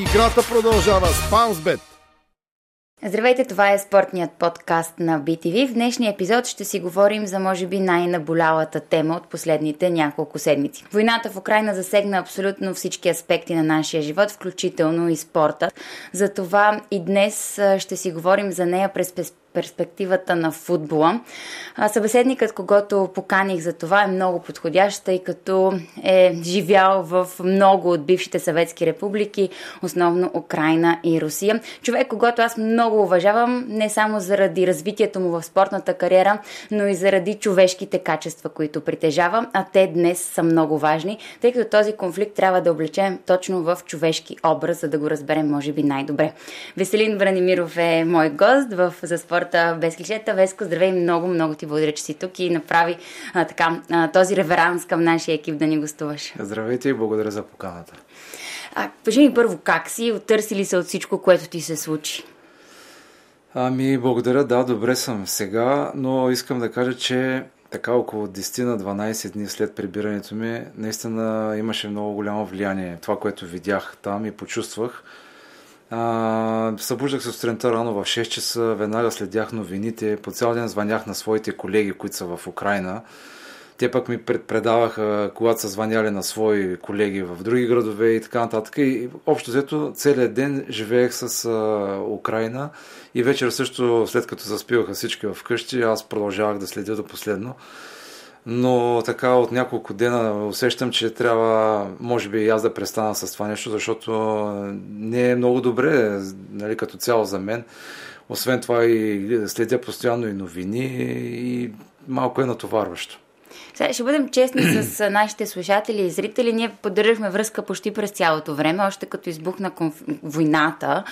Играта продължава с Паунсбет. Здравейте, това е спортният подкаст на BTV. В днешния епизод ще си говорим за може би най-наболялата тема от последните няколко седмици. Войната в Украина засегна абсолютно всички аспекти на нашия живот, включително и спорта. Затова и днес ще си говорим за нея през перспективата на футбола. Събеседникът, когато поканих за това, е много подходящ, тъй като е живял в много от бившите съветски републики, основно Украина и Русия. Човек, когато аз много уважавам, не само заради развитието му в спортната кариера, но и заради човешките качества, които притежава, а те днес са много важни, тъй като този конфликт трябва да облечем точно в човешки образ, за да го разберем, може би, най-добре. Веселин Бранимиров е мой гост в За спорт хората без клишета. Веско, здравей, много, много ти благодаря, че си тук и направи а, така, а, този реверанс към нашия екип да ни гостуваш. Здравейте и благодаря за поканата. А, кажи ми първо как си, оттърси ли се от всичко, което ти се случи? Ами, благодаря, да, добре съм сега, но искам да кажа, че така около 10 на 12 дни след прибирането ми, наистина имаше много голямо влияние. Това, което видях там и почувствах, а, събуждах се сутринта рано в 6 часа, веднага следях новините, по цял ден звънях на своите колеги, които са в Украина. Те пък ми предпредаваха, когато са звъняли на свои колеги в други градове и така нататък. И общо взето целият ден живеех с а, Украина и вечер също, след като заспиваха всички в къщи, аз продължавах да следя до последно но така от няколко дена усещам, че трябва, може би и аз да престана с това нещо, защото не е много добре, нали, като цяло за мен. Освен това и следя постоянно и новини и малко е натоварващо. Сега ще бъдем честни с нашите слушатели и зрители. Ние поддържахме връзка почти през цялото време, още като избухна конф... войната.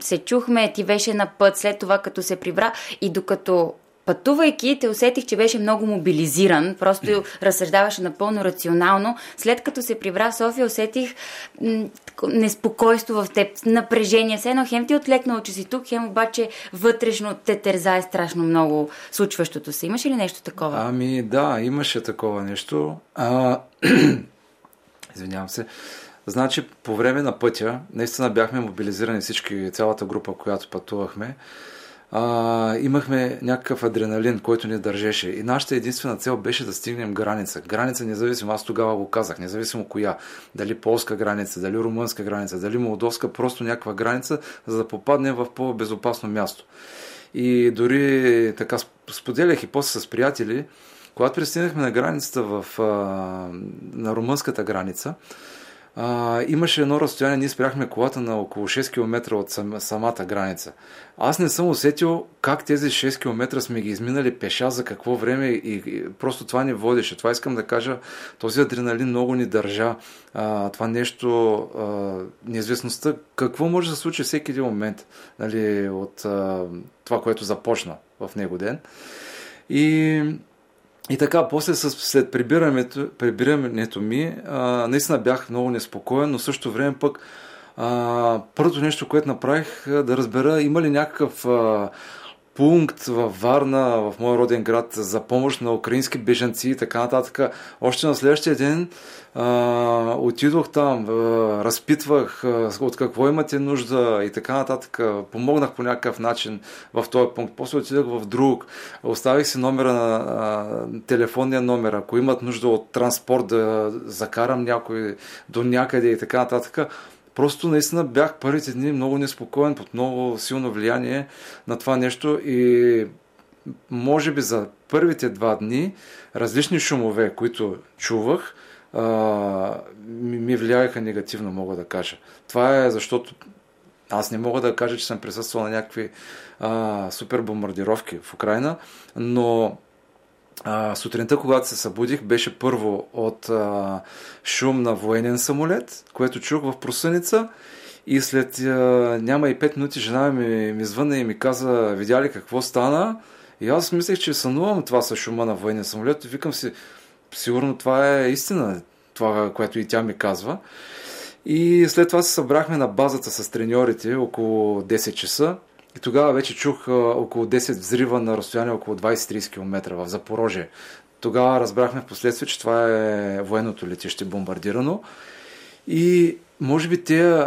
се чухме, ти беше на път, след това като се прибра и докато пътувайки, те усетих, че беше много мобилизиран. Просто разсъждаваше напълно рационално. След като се прибра в София, усетих м- неспокойство в теб, напрежение. Все едно хем ти е отлекнало, че си тук, хем обаче вътрешно те тързае страшно много случващото се. Имаше ли нещо такова? Ами да, имаше такова нещо. А... Извинявам се. Значи, по време на пътя, наистина бяхме мобилизирани всички, цялата група, която пътувахме а, имахме някакъв адреналин, който ни държеше. И нашата единствена цел беше да стигнем граница. Граница, независимо, аз тогава го казах, независимо коя. Дали полска граница, дали румънска граница, дали молдовска, просто някаква граница, за да попаднем в по-безопасно място. И дори така споделях и после с приятели, когато пристигнахме на границата в, на румънската граница, а, имаше едно разстояние, ние спряхме колата на около 6 км от сам, самата граница. Аз не съм усетил как тези 6 км сме ги изминали пеша, за какво време и, и просто това ни водеше. Това искам да кажа, този адреналин много ни държа. А, това нещо, а, неизвестността, какво може да се случи всеки един момент нали, от а, това, което започна в него ден. И и така, после след прибирането, прибирането ми, а, наистина бях много неспокоен, но също време пък а, първото нещо, което направих, да разбера има ли някакъв а, пункт във Варна, в моя роден град, за помощ на украински бежанци и така нататък. Още на следващия ден а, отидох там, а, разпитвах а, от какво имате нужда и така нататък. Помогнах по някакъв начин в този пункт. После отидох в друг. Оставих си номера на телефонния номер. Ако имат нужда от транспорт да закарам някой до някъде и така нататък. Просто наистина бях първите дни много неспокоен, под много силно влияние на това нещо и може би за първите два дни различни шумове, които чувах, ми влияеха негативно, мога да кажа. Това е защото аз не мога да кажа, че съм присъствал на някакви а, супер бомбардировки в Украина, но а, сутринта, когато се събудих, беше първо от а, шум на военен самолет, което чух в просъница. И след а, няма и 5 минути жена ми, ми звънна и ми каза, видя ли какво стана? И аз мислех, че сънувам това с шума на военен самолет. И викам си, сигурно това е истина, това, което и тя ми казва. И след това се събрахме на базата с треньорите около 10 часа. И тогава вече чух а, около 10 взрива на разстояние около 20-30 км в Запорожие. Тогава разбрахме в последствие, че това е военното летище бомбардирано. И може би те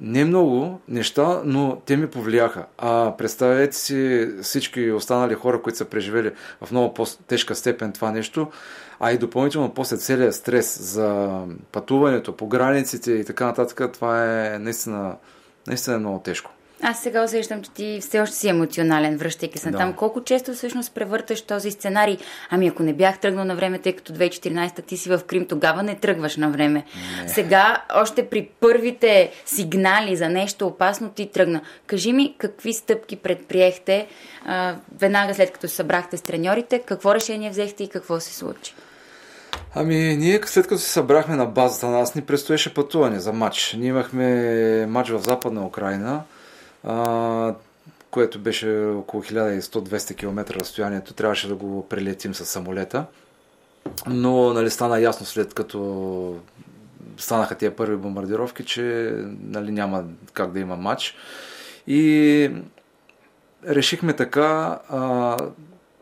не много неща, но те ми повлияха. А представете си всички останали хора, които са преживели в много по-тежка степен това нещо, а и допълнително после целият стрес за пътуването по границите и така нататък, това е наистина, наистина е много тежко. Аз сега усещам, че ти все още си емоционален, връщайки се да. там. Колко често всъщност превърташ този сценарий? Ами ако не бях тръгнал на време, тъй като 2014 ти си в Крим, тогава не тръгваш на време. Не. Сега, още при първите сигнали за нещо опасно, ти тръгна. Кажи ми, какви стъпки предприехте а, веднага след като събрахте с треньорите, какво решение взехте и какво се случи? Ами, ние след като се събрахме на базата, нас ни предстоеше пътуване за матч. Ние имахме матч в Западна Украина – а, което беше около 1100-200 км разстоянието. Трябваше да го прелетим с самолета. Но нали, стана ясно след като станаха тия първи бомбардировки, че нали, няма как да има матч. И решихме така. А,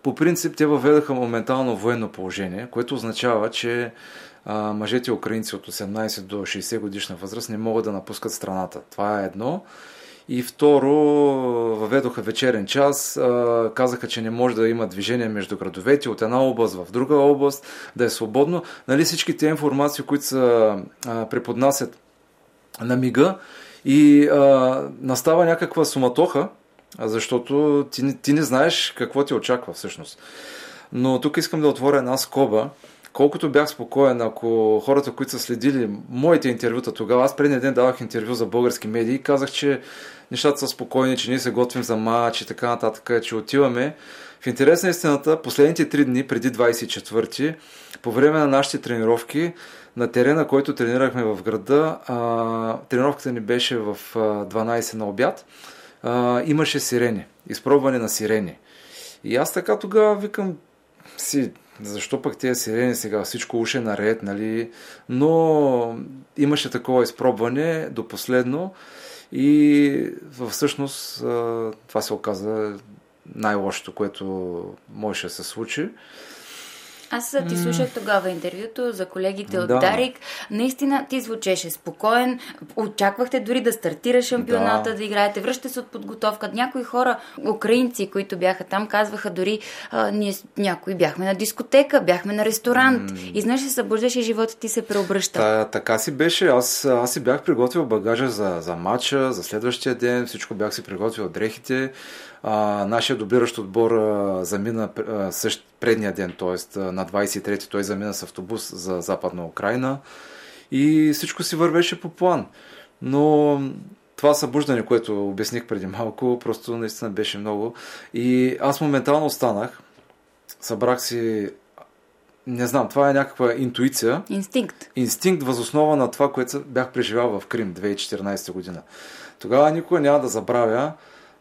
по принцип те въведаха моментално военно положение, което означава, че а, мъжете украинци от 18 до 60 годишна възраст не могат да напускат страната. Това е едно. И второ, въведоха вечерен час, казаха, че не може да има движение между градовете от една област в друга област, да е свободно. Нали, всички тези информации, които се преподнасят на мига и а, настава някаква суматоха, защото ти, ти не знаеш какво ти очаква всъщност. Но тук искам да отворя една скоба. Колкото бях спокоен, ако хората, които са следили моите интервюта тогава, аз предния ден давах интервю за български медии и казах, че нещата са спокойни, че ние се готвим за матч и така нататък, че отиваме. В интерес на истината, последните три дни преди 24-ти, по време на нашите тренировки, на терена, който тренирахме в града, а, тренировката ни беше в а, 12 на обяд, а, имаше сирени, изпробване на сирени. И аз така тогава викам си, защо пък тези сирени сега всичко уше наред, нали? Но имаше такова изпробване до последно. И всъщност това се оказа най-лошото, което можеше да се случи. Аз ти слушах тогава интервюто за колегите от да. Дарик. Наистина ти звучеше спокоен. Очаквахте дори да стартира шампионата, да, да играете. Връщате се от подготовка. Някои хора, украинци, които бяха там, казваха дори а, ние някои бяхме на дискотека, бяхме на ресторант. Mm. И знаеш, се събуждаш и живота ти се преобръща. Та, така си беше. Аз, аз си бях приготвил багажа за, за матча, за следващия ден. Всичко бях си приготвил дрехите. А, нашия дублиращ отбор а, замина а, същ, предния ден, т.е. на 23-ти той замина с автобус за Западна Украина и всичко си вървеше по план. Но това събуждане, което обясних преди малко, просто наистина беше много. И аз моментално останах, събрах си не знам, това е някаква интуиция. Инстинкт. Инстинкт възоснова на това, което бях преживял в Крим 2014 година. Тогава никога няма да забравя,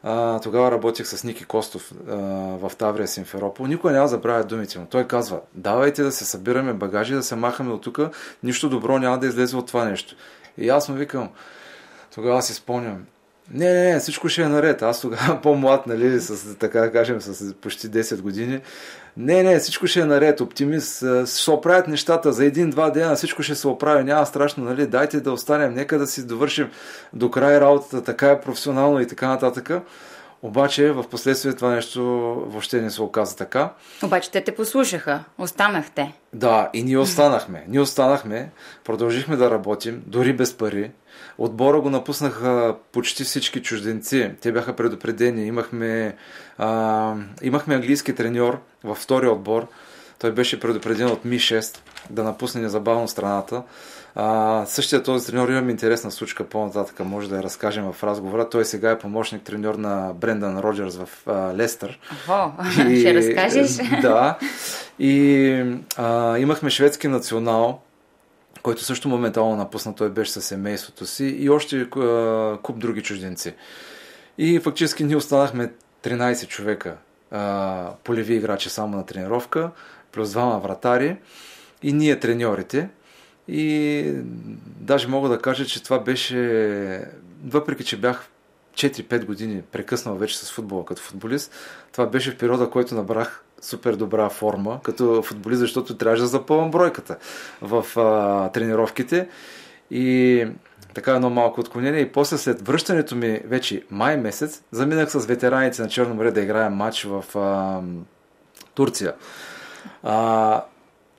а, тогава работех с Ники Костов а, в Таврия Симферопол. Никой няма забравя думите му. Той казва, давайте да се събираме багажи, да се махаме от тук, нищо добро няма да излезе от това нещо. И аз му викам, тогава си спомням, не, не, не, всичко ще е наред. Аз тогава по-млад, нали, с, така да кажем, с почти 10 години. Не, не, всичко ще е наред, оптимист. Ще оправят нещата за един-два дена, всичко ще се оправи, няма страшно, нали, дайте да останем, нека да си довършим до край работата, така е професионално и така нататък. Обаче в последствие това нещо въобще не се оказа така. Обаче те те послушаха, останахте. Да, и ние останахме. Ние останахме, продължихме да работим, дори без пари. Отбора го напуснаха почти всички чужденци. Те бяха предупредени. Имахме, а, имахме английски треньор във втория отбор. Той беше предупреден от Ми-6 да напусне незабавно страната. А, същия този треньор имам интересна случка по-нататък, може да я разкажем в разговора. Той сега е помощник треньор на Брендан Роджерс в а, Лестър. Охо, и, ще разкажеш? Да. И а, имахме шведски национал, който също моментално напусна, той беше със семейството си и още куп други чужденци. И фактически ние останахме 13 човека полеви играчи само на тренировка, плюс двама вратари и ние треньорите. И даже мога да кажа, че това беше, въпреки че бях 4-5 години прекъснал вече с футбола като футболист, това беше в периода, който набрах супер добра форма като футболист, защото трябваше да запълвам бройката в а, тренировките. И така едно малко отклонение и после след връщането ми вече май месец, заминах с ветераните на Черно море да играем матч в а, Турция. А,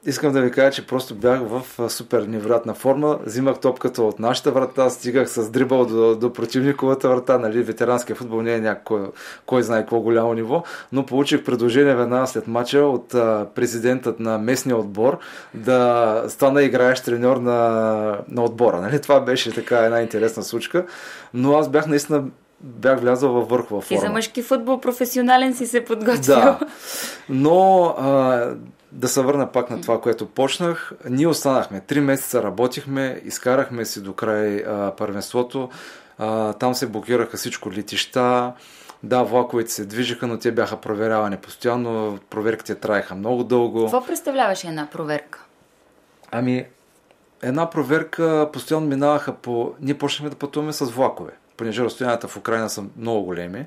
искам да ви кажа, че просто бях в супер невероятна форма. Взимах топката от нашата врата, стигах с дрибъл до, до противниковата врата. Нали, ветеранския футбол не е някой, кой знае какво голямо ниво, но получих предложение веднага след мача от а, президентът на местния отбор да стана играещ треньор на, на отбора. Нали? Това беше така една интересна случка, но аз бях наистина бях влязъл във върхова форма. И за мъжки футбол професионален си се подготвил. Да, но а, да се върна пак на това, което почнах. Ние останахме. Три месеца работихме, изкарахме си до край а, първенството. А, там се блокираха всичко летища. Да, влаковете се движиха, но те бяха проверявани постоянно. Проверките траеха много дълго. Какво представляваше една проверка? Ами, една проверка постоянно минаваха по... Ние почнахме да пътуваме с влакове понеже разстоянията в Украина са много големи,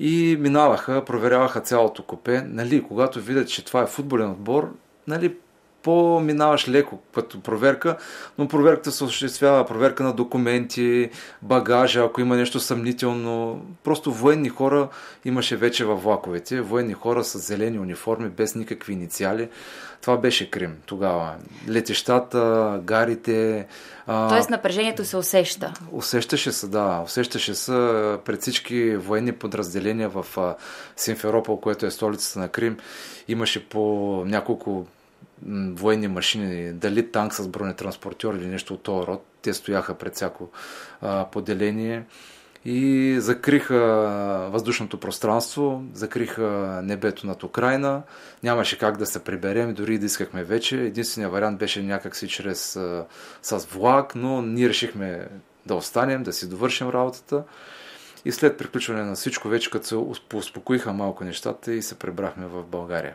и минаваха, проверяваха цялото купе. Нали, когато видят, че това е футболен отбор, нали, по-минаваш леко като проверка, но проверката се осъществява, проверка на документи, багажа, ако има нещо съмнително. Просто военни хора имаше вече във влаковете, военни хора с зелени униформи, без никакви инициали. Това беше Крим тогава. Летещата, гарите. Тоест напрежението се усеща. Усещаше се, да. Усещаше се пред всички военни подразделения в Симферопол, което е столицата на Крим. Имаше по няколко военни машини, дали танк с бронетранспортьор или нещо от този род. Те стояха пред всяко а, поделение и закриха въздушното пространство, закриха небето над Украина. Нямаше как да се приберем, дори да искахме вече. Единственият вариант беше някакси чрез с влак, но ние решихме да останем, да си довършим работата. И след приключване на всичко, вече като се успокоиха малко нещата и се прибрахме в България.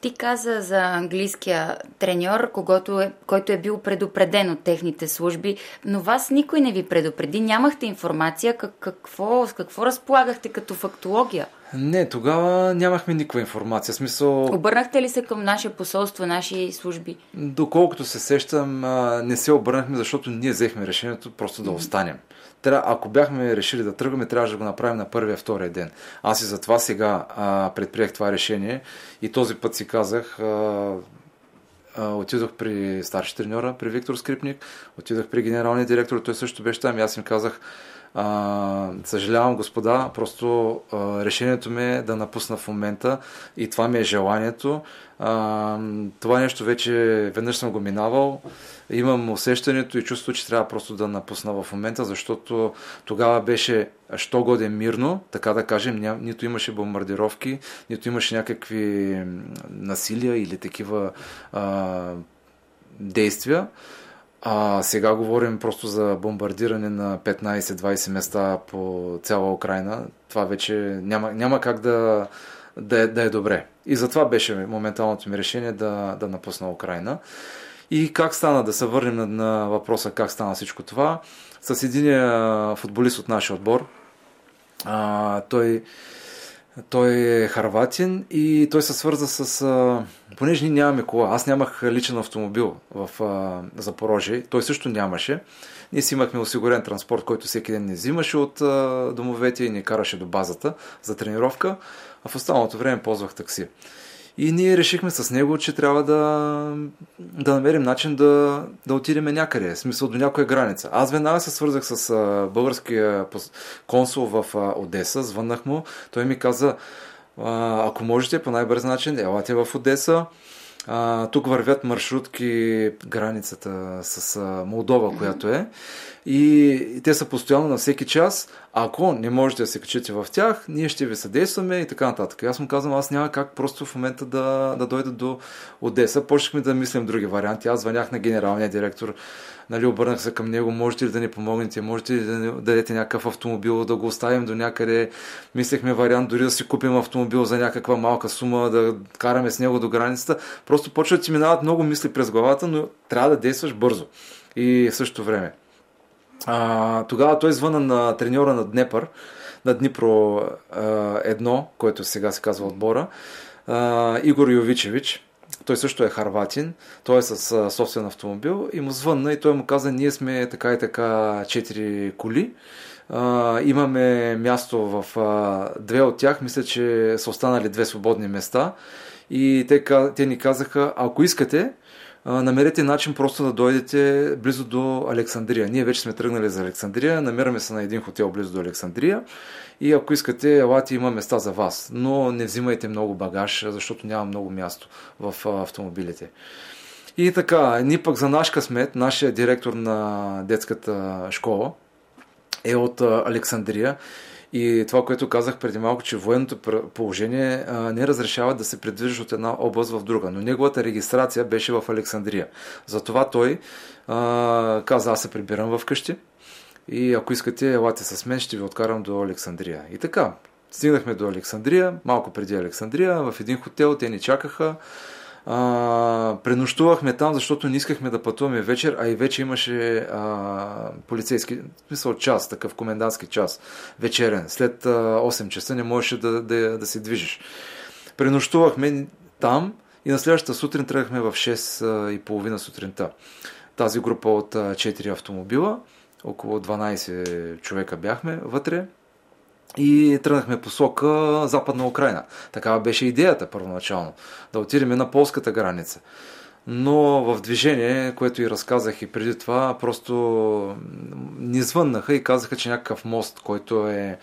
Ти каза за английския треньор, когато е, който е бил предупреден от техните служби, но вас никой не ви предупреди, нямахте информация как, какво, с какво разполагахте като фактология. Не, тогава нямахме никаква информация. Смисъл... Обърнахте ли се към наше посолство, наши служби? Доколкото се сещам, не се обърнахме, защото ние взехме решението просто да останем. Тря, ако бяхме решили да тръгваме, трябваше да го направим на първия, втория ден. Аз и затова сега а, предприех това решение и този път си казах, а, а, отидох при старши треньора, при Виктор Скрипник, отидох при генералния директор, той също беше там и аз им казах, а, съжалявам, господа, просто а, решението ми е да напусна в момента и това ми е желанието. А, това нещо вече веднъж съм го минавал. Имам усещането и чувство, че трябва просто да напусна в момента, защото тогава беше що годе мирно, така да кажем, ня, нито имаше бомбардировки, нито имаше някакви насилия или такива а, действия. А сега говорим просто за бомбардиране на 15-20 места по цяла Украина. Това вече няма, няма как да, да, е, да е добре. И затова беше моменталното ми решение да, да напусна Украина. И как стана, да се върнем на, на въпроса как стана всичко това, с един футболист от нашия отбор. А, той той е харватин и той се свърза с... А, понеже ние нямаме кола, аз нямах личен автомобил в а, Запорожие, той също нямаше. Ние си имахме осигурен транспорт, който всеки ден не взимаше от а, домовете и ни караше до базата за тренировка, а в останалото време ползвах такси. И ние решихме с него, че трябва да, да намерим начин да, да отидем някъде, в смисъл до някоя граница. Аз веднага се свързах с българския консул в Одеса, звъннах му, той ми каза, ако можете по най-бърз начин, елате в Одеса, а, тук вървят маршрутки границата с а, Молдова, която е. И те са постоянно на всеки час. Ако не можете да се качите в тях, ние ще ви съдействаме и така нататък. Аз му казвам, аз няма как просто в момента да, да дойда до Одеса. Почнахме да мислим други варианти. Аз звънях на генералния директор, нали, обърнах се към него, можете ли да ни помогнете, можете ли да ни дадете някакъв автомобил, да го оставим до някъде. Мислехме вариант дори да си купим автомобил за някаква малка сума, да караме с него до границата. Просто почват ти минават много мисли през главата, но трябва да действаш бързо. И в същото време. А, тогава той звъна на треньора на Днепър, на Днипро едно, който сега се казва отбора, а, Игор Йовичевич. той също е харватин, той е с собствен автомобил и му звънна и той му каза, ние сме така и така четири коли, а, имаме място в а, две от тях, мисля, че са останали две свободни места и те, те ни казаха, ако искате, намерете начин просто да дойдете близо до Александрия. Ние вече сме тръгнали за Александрия, намираме се на един хотел близо до Александрия и ако искате, елате, има места за вас. Но не взимайте много багаж, защото няма много място в автомобилите. И така, ни пък за наш късмет, нашия директор на детската школа е от Александрия и това, което казах преди малко, че военното положение а, не разрешава да се придвижиш от една област в друга. Но неговата регистрация беше в Александрия. Затова той а, каза, аз се прибирам вкъщи и ако искате, елате с мен, ще ви откарам до Александрия. И така, стигнахме до Александрия, малко преди Александрия, в един хотел, те ни чакаха. А, пренощувахме там, защото не искахме да пътуваме вечер, а и вече имаше а, полицейски, в смисъл час, такъв комендантски час, вечерен. След а, 8 часа не можеше да, да, да се движиш. Пренощувахме там и на следващата сутрин тръгнахме в 6 и половина сутринта. Тази група от 4 автомобила, около 12 човека бяхме вътре и тръгнахме посока Западна Украина. Такава беше идеята първоначално. Да отидем на полската граница. Но в движение, което и разказах и преди това, просто ни звъннаха и казаха, че някакъв мост, който е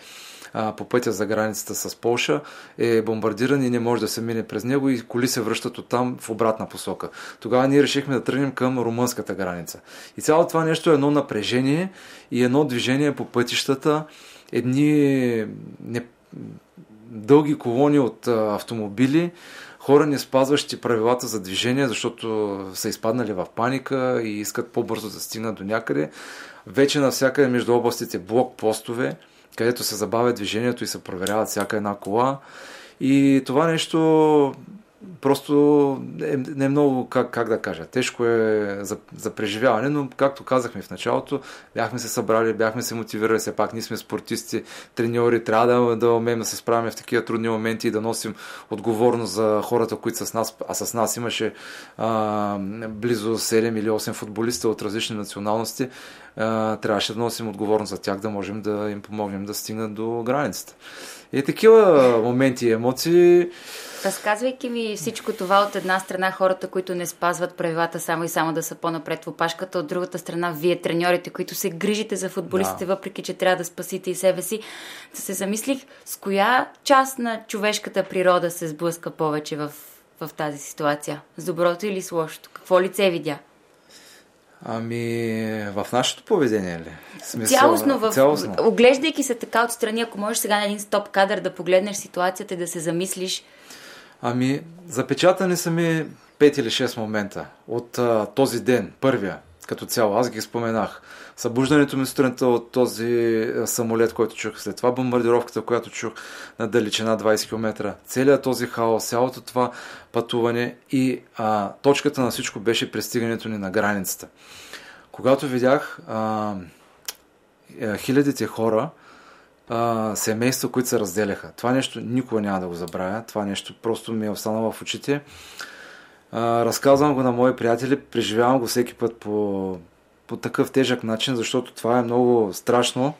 по пътя за границата с Полша е бомбардиран и не може да се мине през него и коли се връщат от там в обратна посока. Тогава ние решихме да тръгнем към румънската граница. И цялото това нещо е едно напрежение и едно движение по пътищата, едни не, дълги колони от автомобили, хора не спазващи правилата за движение, защото са изпаднали в паника и искат по-бързо да стигнат до някъде. Вече навсякъде между областите блокпостове, където се забавя движението и се проверяват всяка една кола. И това нещо просто е, не е много, как, как да кажа, тежко е за, за преживяване, но както казахме в началото, бяхме се събрали, бяхме се мотивирали, все пак ние сме спортисти, треньори, трябва да, да умеем да се справяме в такива трудни моменти и да носим отговорност за хората, които са с нас, а с нас имаше а, близо 7 или 8 футболиста от различни националности, а, трябваше да носим отговорност за тях, да можем да им помогнем да стигнат до границата. И такива моменти и емоции Разказвайки ми всичко това от една страна, хората, които не спазват правилата само и само да са по-напред в опашката, от другата страна, вие, треньорите, които се грижите за футболистите, да. въпреки че трябва да спасите и себе си, да се замислих с коя част на човешката природа се сблъска повече в, в тази ситуация? С доброто или с лошото? Какво лице видя? Ами, в нашето поведение ли? Смисъл, цялостно, в, цялостно. Оглеждайки се така отстрани, ако можеш сега на един стоп кадър да погледнеш ситуацията и да се замислиш Ами, запечатани са ми 5 или 6 момента от а, този ден, първия, като цяло. Аз ги споменах. Събуждането ми сутринта от този самолет, който чух, след това бомбардировката, която чух на далечина 20 км, целият този хаос, цялото това пътуване и а, точката на всичко беше пристигането ни на границата. Когато видях а, хилядите хора, а, семейства, които се разделяха. Това нещо никога няма да го забравя. Това нещо просто ми е останало в очите. А, разказвам го на мои приятели, преживявам го всеки път по, по такъв тежък начин, защото това е много страшно.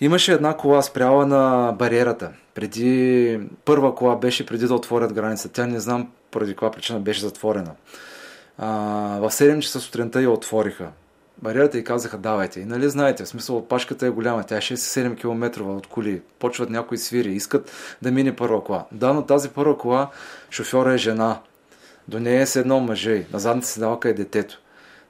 Имаше една кола спряла на бариерата. Преди първа кола беше преди да отворят граница. Тя не знам поради каква причина беше затворена. А, в 7 часа сутринта я отвориха бариерата и казаха давайте. И нали знаете, в смисъл пашката е голяма, тя е 6-7 км от коли, почват някои свири, искат да мине първа кола. Да, но тази първа кола шофьора е жена, до нея е седнал мъже, на задната седалка е детето.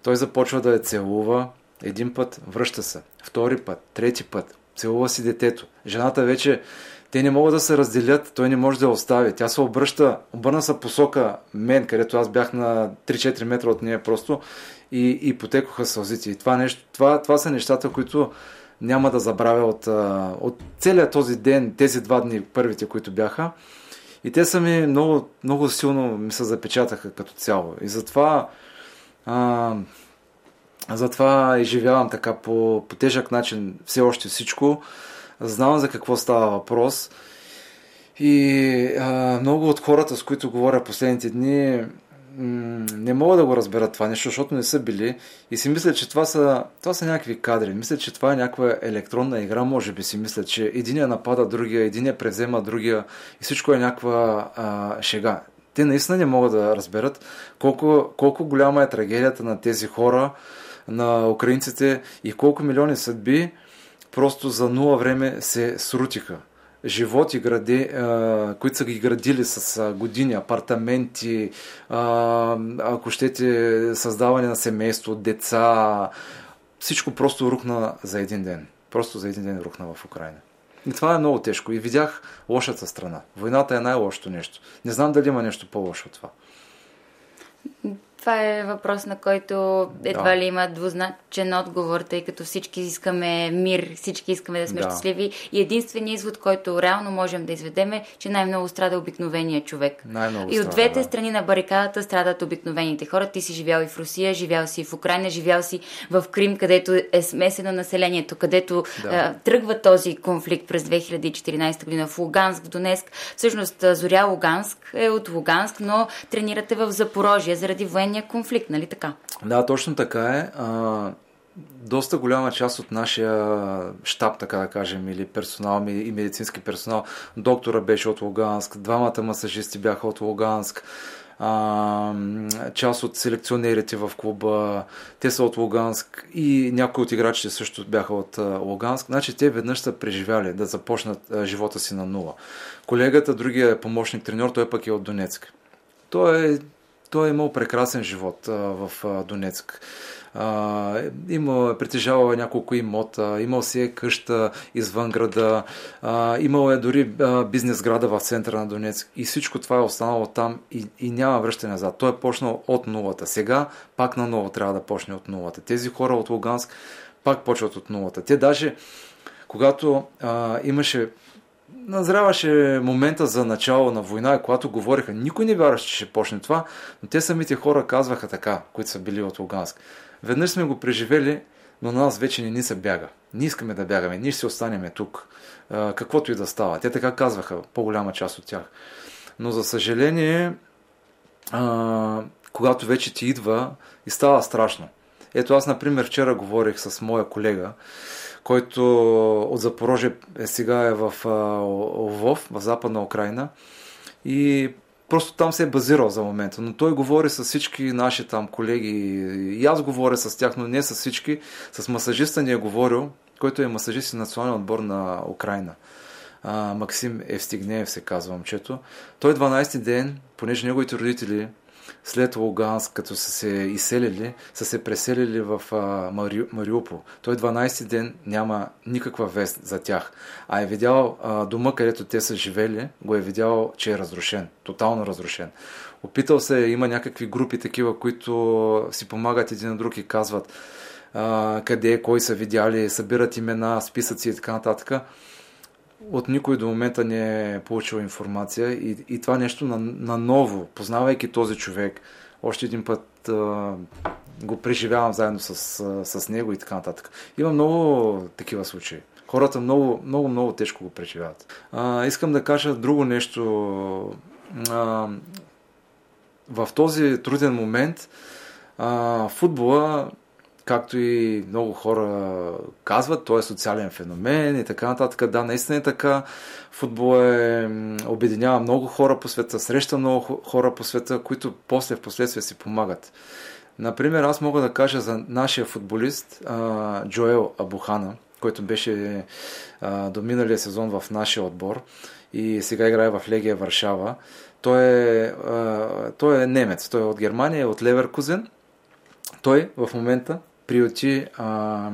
Той започва да я целува, един път връща се, втори път, трети път, целува си детето. Жената вече те не могат да се разделят, той не може да я остави. Тя се обръща, обърна се посока мен, където аз бях на 3-4 метра от нея просто и, и потекоха сълзите. И това, нещо, това, това са нещата, които няма да забравя от, от целият този ден, тези два дни, първите, които бяха. И те са ми много, много силно ми се запечатаха като цяло. И затова а, затова изживявам така по, по тежък начин все още всичко. Знам за какво става въпрос. И а, много от хората, с които говоря последните дни, не мога да го разберат това нещо, защото не са били и си мисля, че това са, това са някакви кадри. Мисля, че това е някаква електронна игра, може би си мисля, че единия напада другия, единия презема другия и всичко е някаква а, шега. Те наистина не могат да разберат колко, колко голяма е трагедията на тези хора, на украинците и колко милиони съдби просто за нула време се срутиха животи, гради, които са ги градили с години, апартаменти, ако щете създаване на семейство, деца, всичко просто рухна за един ден. Просто за един ден рухна в Украина. И това е много тежко. И видях лошата страна. Войната е най-лошото нещо. Не знам дали има нещо по-лошо от това. Това е въпрос, на който едва да. ли има двузначен отговор, тъй като всички искаме мир, всички искаме да сме да. щастливи. И единственият извод, който реално можем да изведем е, че най-много страда обикновения човек. Най-много и от двете да. страни на барикадата страдат обикновените хора. Ти си живял и в Русия, живял си и в Украина, живял си в Крим, където е смесено населението, където да. а, тръгва този конфликт през 2014 година в Луганск, в Донеск. Всъщност Зоря Луганск е от Луганск, но тренирате в Запорожие заради военни военния конфликт, нали така? Да, точно така е. А, доста голяма част от нашия щаб, така да кажем, или персонал, и медицински персонал, доктора беше от Луганск, двамата масажисти бяха от Луганск, а, част от селекционерите в клуба, те са от Луганск и някои от играчите също бяха от Луганск. Значи те веднъж са преживяли да започнат живота си на нула. Колегата, другия помощник треньор, той пък е от Донецк. Той е той е имал прекрасен живот в Донецк. А, имал, е притежавал няколко имота, имал си е къща извън града, имал е дори бизнес града в центъра на Донецк и всичко това е останало там и, и няма връщане назад. Той е почнал от нулата. Сега пак на ново трябва да почне от нулата. Тези хора от Луганск пак почват от нулата. Те даже, когато а, имаше назряваше момента за начало на война когато говориха, никой не вярваше, че ще почне това, но те самите хора казваха така, които са били от Луганск. Веднъж сме го преживели, но на нас вече не ни се бяга. Ние искаме да бягаме, ние ще се останеме тук. Каквото и да става. Те така казваха, по-голяма част от тях. Но за съжаление, когато вече ти идва и става страшно. Ето аз, например, вчера говорих с моя колега, който от Запорожие е сега е в Лвов, в западна Украина. И просто там се е базирал за момента. Но той говори с всички наши там колеги. И аз говоря с тях, но не с всички. С масажиста ни е говорил, който е масажист и национален отбор на Украина. А, Максим Евстигнеев се казва момчето. Той 12 ден, понеже неговите родители след Луганск, като са се изселили, са се преселили в а, Мари, Мариупол. Той 12 ден няма никаква вест за тях. А е видял а, дома, където те са живели, го е видял, че е разрушен. Тотално разрушен. Опитал се, има някакви групи такива, които си помагат един на друг и казват а, къде, кой са видяли, събират имена, списъци и така нататък от никой до момента не е получил информация и, и това нещо на, на познавайки този човек, още един път а, го преживявам заедно с, с него и така нататък. Има много такива случаи. Хората много, много, много тежко го преживяват. А, искам да кажа друго нещо. А, в този труден момент а, футбола както и много хора казват, той е социален феномен и така нататък. Да, наистина е така. Футбол е, обединява много хора по света, среща много хора по света, които после в последствие си помагат. Например, аз мога да кажа за нашия футболист Джоел Абухана, който беше до миналия сезон в нашия отбор и сега играе в Легия Варшава. Той е, той е немец, той е от Германия, от Леверкузен. Той в момента приюти а,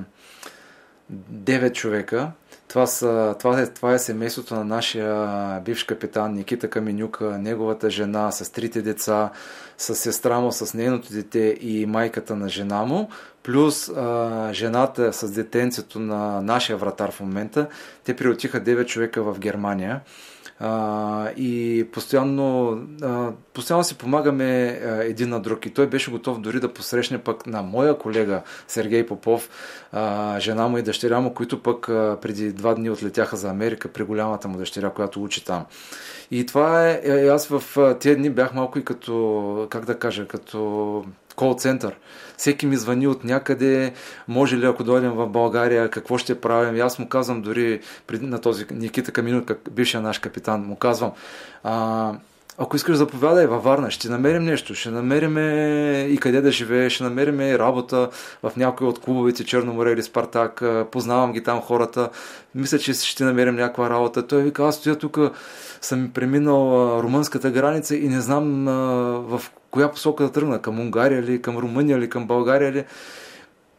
9 човека. Това, са, това, е, това е семейството на нашия бивш капитан Никита Каменюка, неговата жена с трите деца, с сестра му, с нейното дете и майката на жена му, плюс а, жената с детенцето на нашия вратар в момента. Те приотиха 9 човека в Германия. А, и постоянно, а, постоянно си помагаме а, един на друг. И той беше готов дори да посрещне пък на моя колега Сергей Попов, а, жена му и дъщеря му, които пък а, преди два дни отлетяха за Америка при голямата му дъщеря, която учи там. И това е, е аз в тези дни бях малко и като, как да кажа, като кол център. Всеки ми звъни от някъде, може ли ако дойдем в България, какво ще правим. И аз му казвам дори на този Никита Камино, бившия наш капитан, му казвам, а, ако искаш заповядай във Варна, ще намерим нещо, ще намерим и къде да живее, ще намерим и работа в някои от клубовете Черно море или Спартак, познавам ги там хората, мисля, че ще намерим някаква работа. Той вика, аз стоя тук, съм преминал румънската граница и не знам в коя посока да тръгна, към Унгария ли, към Румъния ли, към България ли.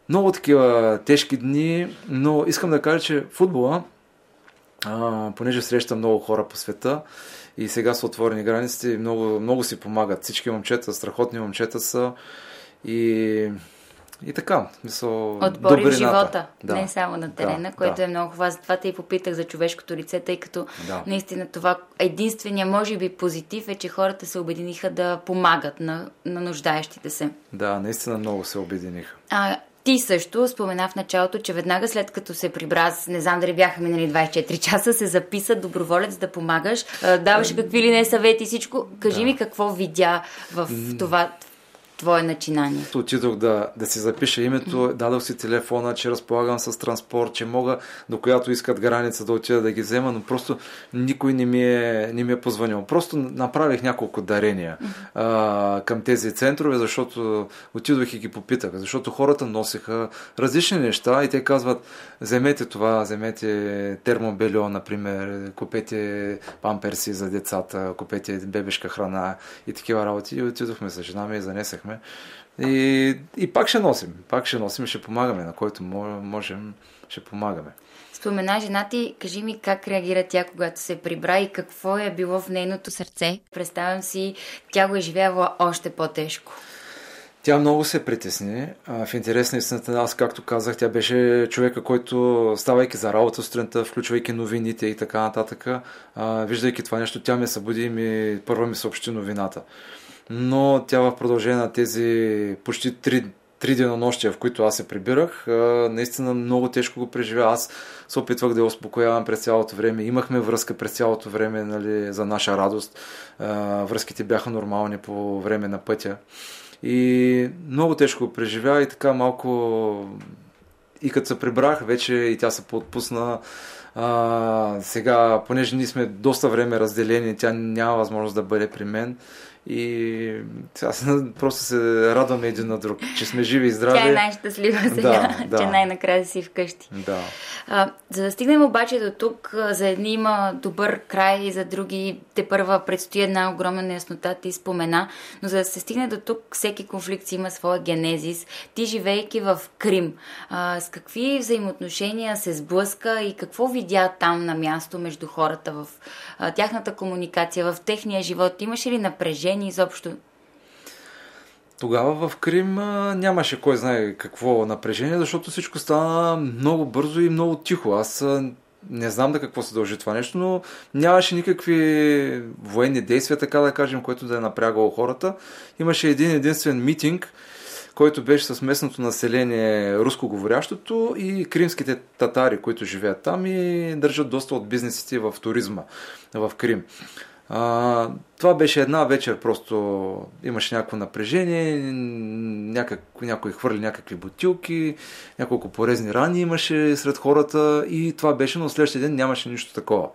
Много такива тежки дни, но искам да кажа, че футбола, понеже срещам много хора по света и сега са отворени границите и много, много си помагат. Всички момчета, страхотни момчета са и и така, мисъл, Отбори в живота, да. не само на терена, да, което да. е много хубаво. Затова те и попитах за човешкото лице, тъй като да. наистина това единствения, може би, позитив е, че хората се обединиха да помагат на, на нуждаещите се. Да, наистина много се обединиха. А, ти също спомена в началото, че веднага след като се прибра, не знам дали бяха минали 24 часа, се записа доброволец да помагаш, даваше какви ли не съвети и всичко. Кажи да. ми какво видя в това, твое начинание? Отидох да, да си запиша името, дадох си телефона, че разполагам с транспорт, че мога до която искат граница да отида да ги взема, но просто никой не ми е, не ми е позвонил. Просто направих няколко дарения а, към тези центрове, защото отидох и ги попитах, защото хората носеха различни неща и те казват, вземете това, вземете термобелио, например, купете памперси за децата, купете бебешка храна и такива работи. И отидохме с жена ми и занесахме помагаме. И, и пак ще носим. Пак ще носим и ще помагаме. На който можем, ще помагаме. Спомена жена ти, кажи ми как реагира тя, когато се прибра и какво е било в нейното сърце. Представям си, тя го е живяла още по-тежко. Тя много се притесни. В интерес на истината, аз както казах, тя беше човека, който ставайки за работа сутринта, включвайки новините и така нататък, виждайки това нещо, тя ме събуди и ми, първа ми съобщи новината но тя в продължение на тези почти три, три денонощия, в които аз се прибирах, наистина много тежко го преживя. Аз се опитвах да я успокоявам през цялото време. Имахме връзка през цялото време нали, за наша радост. Връзките бяха нормални по време на пътя. И много тежко го преживя и така малко и като се прибрах, вече и тя се поотпусна. А, сега, понеже ние сме доста време разделени, тя няма възможност да бъде при мен. И аз просто се радваме един на друг, че сме живи и здрави. Тя е най-щастлива сега, да, да. че най-накрая си вкъщи. Да. А, за да стигнем обаче до тук, за едни има добър край, за други те първа предстои една огромна неяснота, ти спомена, но за да се стигне до тук, всеки конфликт си има своя генезис. Ти живейки в Крим, а, с какви взаимоотношения се сблъска и какво видя там на място между хората в а, тяхната комуникация, в техния живот? Имаше ли напрежение изобщо? Тогава в Крим а, нямаше кой знае какво напрежение, защото всичко стана много бързо и много тихо. Аз а, не знам да какво се дължи това нещо, но нямаше никакви военни действия, така да кажем, което да е напрягало хората. Имаше един единствен митинг, който беше с местното население, рускоговорящото и кримските татари, които живеят там и държат доста от бизнесите в туризма в Крим. А, това беше една вечер, просто имаше някакво напрежение, някак, някой хвърли някакви бутилки, няколко порезни рани имаше сред хората и това беше, но следващия ден нямаше нищо такова.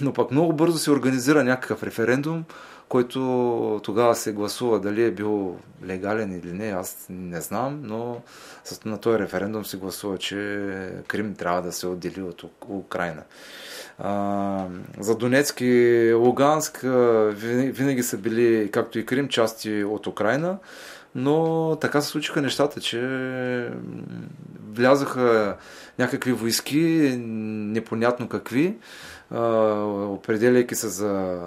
Но пък много бързо се организира някакъв референдум, който тогава се гласува дали е бил легален или не, аз не знам, но на този референдум се гласува, че Крим трябва да се отдели от Украина. За Донецк и Луганск винаги са били, както и Крим, части от Украина, но така се случиха нещата, че влязаха някакви войски, непонятно какви, определяйки се за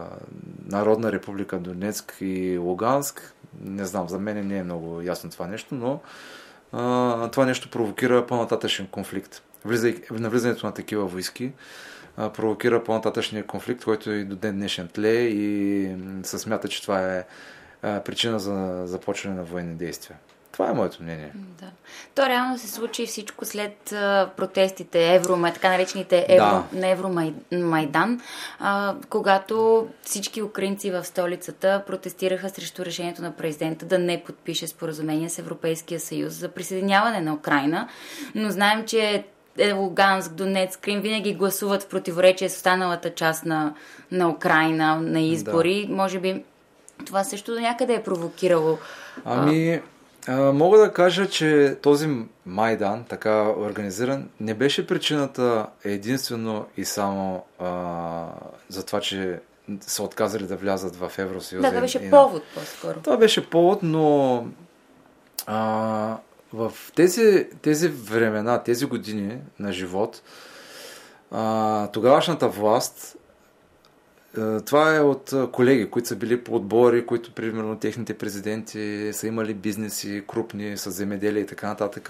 Народна република Донецк и Луганск. Не знам, за мен не е много ясно това нещо, но това нещо провокира по-нататъчен конфликт. Влизай, на влизането на такива войски а, провокира по-нататъчния конфликт, който и до ден днешен тле и се смята, че това е а, причина за започване на военни действия. Това е моето мнение. Да. То реално се случи всичко след а, протестите Евро, така наречените Евро, да. на Евромайдан, а, когато всички украинци в столицата протестираха срещу решението на президента да не подпише споразумение с Европейския съюз за присъединяване на Украина. Но знаем, че е, Луганск, Донецк, Крим винаги гласуват в противоречие с останалата част на, на Украина на избори. Да. Може би това също до някъде е провокирало. Ами, а, мога да кажа, че този Майдан, така организиран, не беше причината единствено и само а, за това, че са отказали да влязат в Евросъюза. Да, това беше повод по-скоро. Това беше повод, но а, в тези, тези времена, тези години на живот, а, тогавашната власт, това е от колеги, които са били по отбори, които, примерно, техните президенти са имали бизнеси крупни с земеделие и така нататък.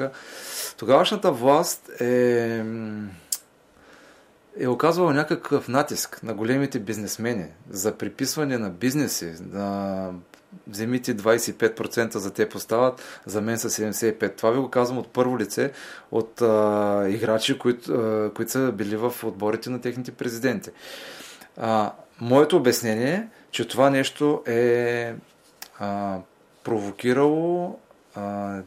Тогавашната власт е, е оказвала някакъв натиск на големите бизнесмени за приписване на бизнеси, на вземите 25% за те поставят, за мен са 75%. Това ви го казвам от първо лице, от а, играчи, които, а, които са били в отборите на техните президенти. А, моето обяснение е, че това нещо е а, провокирало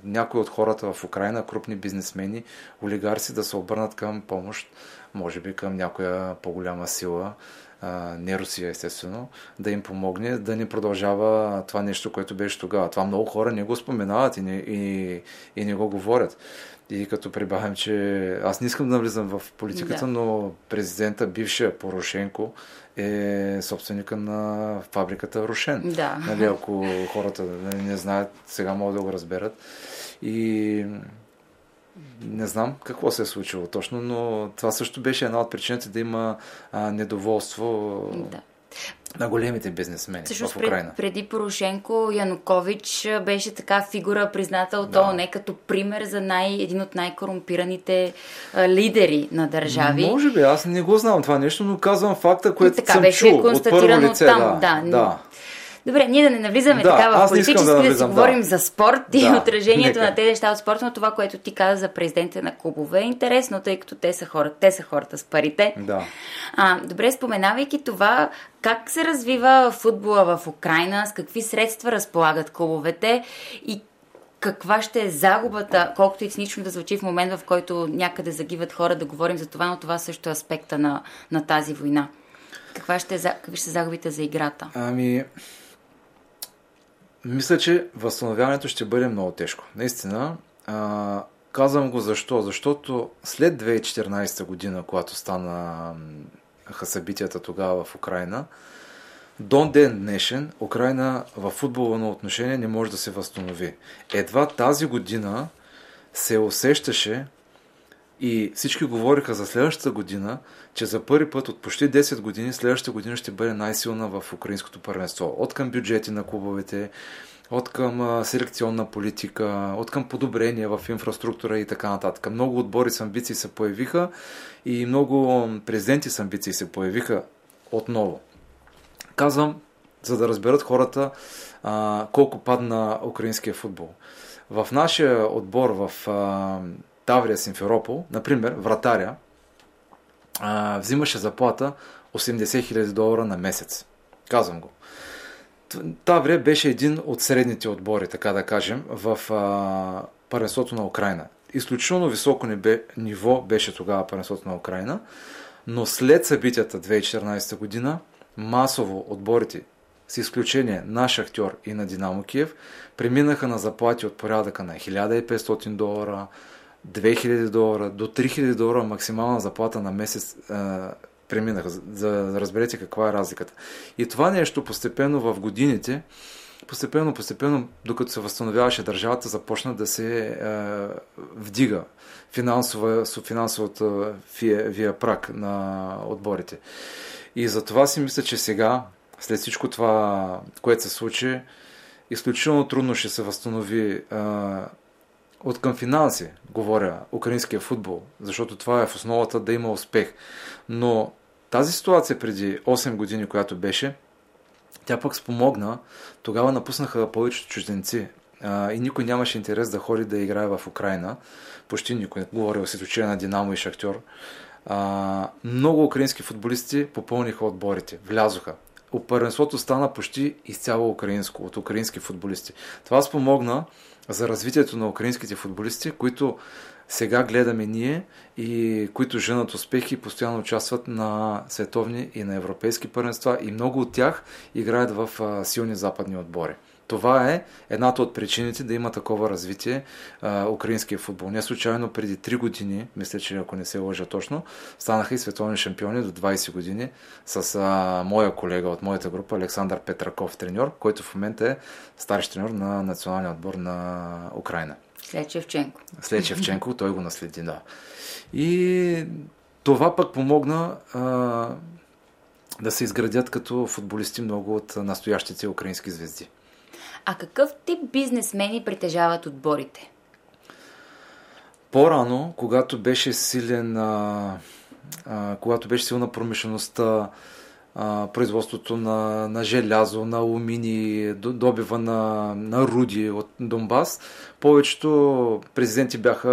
някои от хората в Украина, крупни бизнесмени, олигарси да се обърнат към помощ, може би към някоя по-голяма сила, а, не Русия естествено, да им помогне да не продължава това нещо, което беше тогава. Това много хора не го споменават и не, и, и не го говорят. И като прибавям, че аз не искам да влизам в политиката, да. но президента, бившия Порошенко, е собственика на фабриката Рошен. Да. Нали, ако хората не знаят, сега могат да го разберат. И не знам какво се е случило точно, но това също беше една от причините да има а, недоволство да. на големите бизнесмени Също в Украина. Пред, преди Порошенко Янукович беше така фигура призната от да. ООН като пример за най, един от най-корумпираните а, лидери на държави. Може би, аз не го знам това нещо, но казвам факта, което така, съм беше чул от първо лице. Там, да, да. да. Добре, ние да не навлизаме да, така в политически, да, да, да си да. говорим за спорт и да, отражението нека. на тези неща от спорта, но това, което ти каза за президента на клубове е интересно, тъй като те са хората, те са хората с парите. Да. А, добре, споменавайки това, как се развива футбола в Украина, с какви средства разполагат клубовете и каква ще е загубата, колкото и цинично да звучи в момент, в който някъде загиват хора, да говорим за това, но това също е аспекта на, на тази война. Каква ще, е какви ще са загубите за играта? Ами, мисля, че възстановяването ще бъде много тежко. Наистина, а, казвам го защо? Защото след 2014 година, когато стана събитията тогава в Украина, до ден днешен Украина в футболно отношение не може да се възстанови. Едва тази година се усещаше и всички говориха за следващата година, че за първи път от почти 10 години следващата година ще бъде най-силна в украинското първенство. От към бюджети на клубовете, от към селекционна политика, от към подобрения в инфраструктура и така нататък. Много отбори с амбиции се появиха и много президенти с амбиции се появиха отново. Казвам, за да разберат хората а, колко падна украинския футбол. В нашия отбор в а, Таврия Симферопол, например, вратаря, а, взимаше заплата 80 000 долара на месец. Казвам го. Таврия беше един от средните отбори, така да кажем, в а, първенството на Украина. Изключително високо небе, ниво беше тогава първенството на Украина, но след събитията 2014 година, масово отборите, с изключение на Шахтьор и на Динамо Киев, преминаха на заплати от порядъка на 1500 долара, 2000 долара до 3000 долара максимална заплата на месец а, преминаха, за да разберете каква е разликата. И това нещо постепенно в годините, постепенно, постепенно, докато се възстановяваше държавата, започна да се е, вдига финансова, финансовата вия, вия прак на отборите. И за това си мисля, че сега, след всичко това, което се случи, изключително трудно ще се възстанови е, от към финанси, говоря, украинския футбол, защото това е в основата да има успех. Но тази ситуация преди 8 години, която беше, тя пък спомогна. Тогава напуснаха повечето чужденци а, и никой нямаше интерес да ходи да играе в Украина. Почти никой. Говорил с изключение на Динамо и Шахтьор. А, много украински футболисти попълниха отборите, влязоха. Първенството стана почти изцяло украинско, от украински футболисти. Това спомогна за развитието на украинските футболисти, които сега гледаме ние и които женат успехи и постоянно участват на световни и на европейски първенства и много от тях играят в силни западни отбори. Това е едната от причините да има такова развитие а, украинския футбол. Не случайно преди 3 години, мисля, че ако не се лъжа точно, станаха и световни шампиони до 20 години с а, моя колега от моята група, Александър Петраков, треньор, който в момента е старши треньор на националния отбор на Украина. След Шевченко. След Шевченко, той го наследи, да. И това пък помогна а, да се изградят като футболисти много от настоящите украински звезди. А какъв тип бизнесмени притежават отборите? По-рано, когато беше силен, а, а, когато беше силна промишлеността, производството на, на желязо, на алумини, добива на, на руди от Донбас, повечето президенти бяха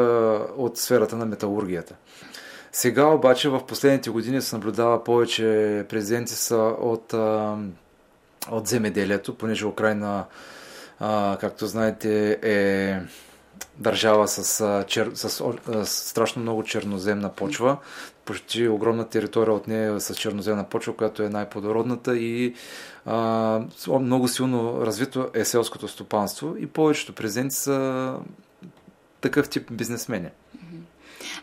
от сферата на металургията. Сега обаче в последните години се наблюдава повече президенти са от, от земеделието, понеже Украина а, както знаете, е държава с, чер... с, с, страшно много черноземна почва. Почти огромна територия от нея е с черноземна почва, която е най-плодородната и а, много силно развито е селското стопанство и повечето президенти са такъв тип бизнесмени.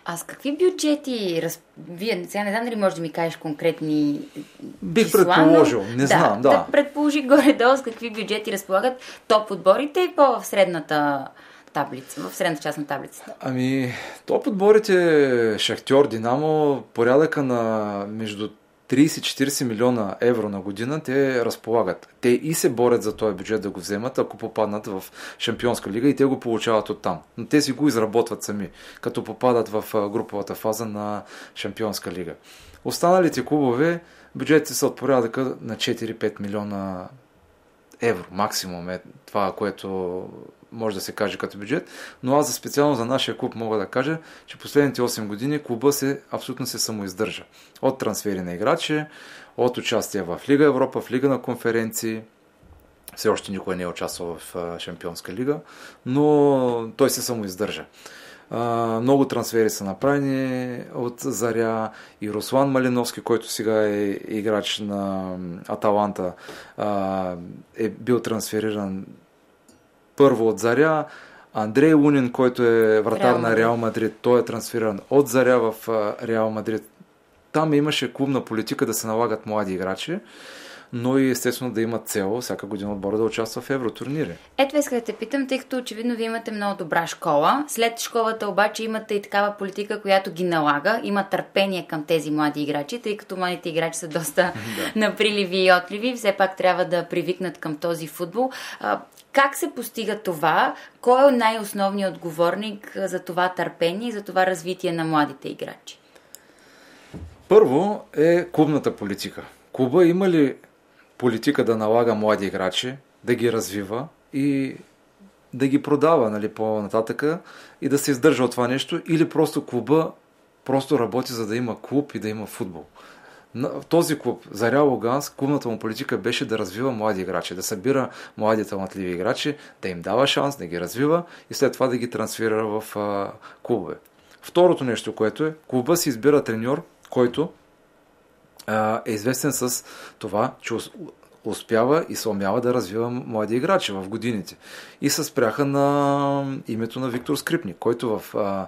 А с какви бюджети, раз... вие сега не знам дали можеш да ми кажеш конкретни Бих числа, предположил, не да, знам, да. да. предположи горе-долу с какви бюджети разполагат топ отборите и по-в средната таблица, в средната част на таблицата? Ами, топ отборите Шахтьор, Динамо, порядъка на между 30-40 милиона евро на година те разполагат. Те и се борят за този бюджет да го вземат, ако попаднат в Шампионска лига и те го получават оттам. Но те си го изработват сами, като попадат в груповата фаза на Шампионска лига. Останалите клубове бюджетите са от порядъка на 4-5 милиона евро. Максимум е това, което може да се каже като бюджет, но аз специално за нашия клуб мога да кажа, че последните 8 години клуба се абсолютно се самоиздържа. От трансфери на играчи, от участие в Лига Европа, в Лига на конференции, все още никой не е участвал в Шампионска лига, но той се самоиздържа. много трансфери са направени от Заря и Руслан Малиновски, който сега е играч на Аталанта, е бил трансфериран първо от Заря, Андрей Лунин, който е вратар Реал на Реал Мадрид, той е трансфериран от Заря в Реал Мадрид. Там имаше клубна политика да се налагат млади играчи но и естествено да имат цел всяка година отбора да участва в евротурнири. Ето исках да те питам, тъй като очевидно вие имате много добра школа. След школата обаче имате и такава политика, която ги налага. Има търпение към тези млади играчи, тъй като младите играчи са доста наприливи и отливи. Все пак трябва да привикнат към този футбол. Как се постига това? Кой е най-основният отговорник за това търпение и за това развитие на младите играчи? Първо е клубната политика. Клуба има ли политика да налага млади играчи, да ги развива и да ги продава нали, по-нататъка и да се издържа от това нещо или просто клуба просто работи за да има клуб и да има футбол. В този клуб, за Реал Луганск, клубната му политика беше да развива млади играчи, да събира млади талантливи играчи, да им дава шанс, да ги развива и след това да ги трансферира в а, клубове. Второто нещо, което е, клуба си избира треньор, който а, е известен с това, че успява и се да развива млади играчи в годините. И се спряха на името на Виктор Скрипник, който в, а,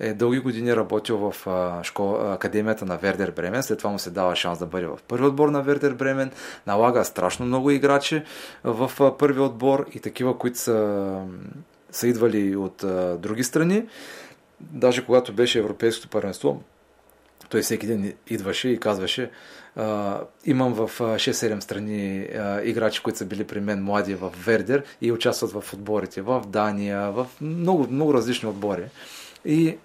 е дълги години работил в а, школа, Академията на Вердер Бремен, след това му се дава шанс да бъде в първи отбор на Вердер Бремен, налага страшно много играчи в а, първи отбор и такива, които са, са идвали от а, други страни. Даже когато беше Европейското първенство, той всеки ден идваше и казваше, а, имам в 6-7 страни а, играчи, които са били при мен млади в Вердер и участват в отборите в Дания, в много, много различни отбори. И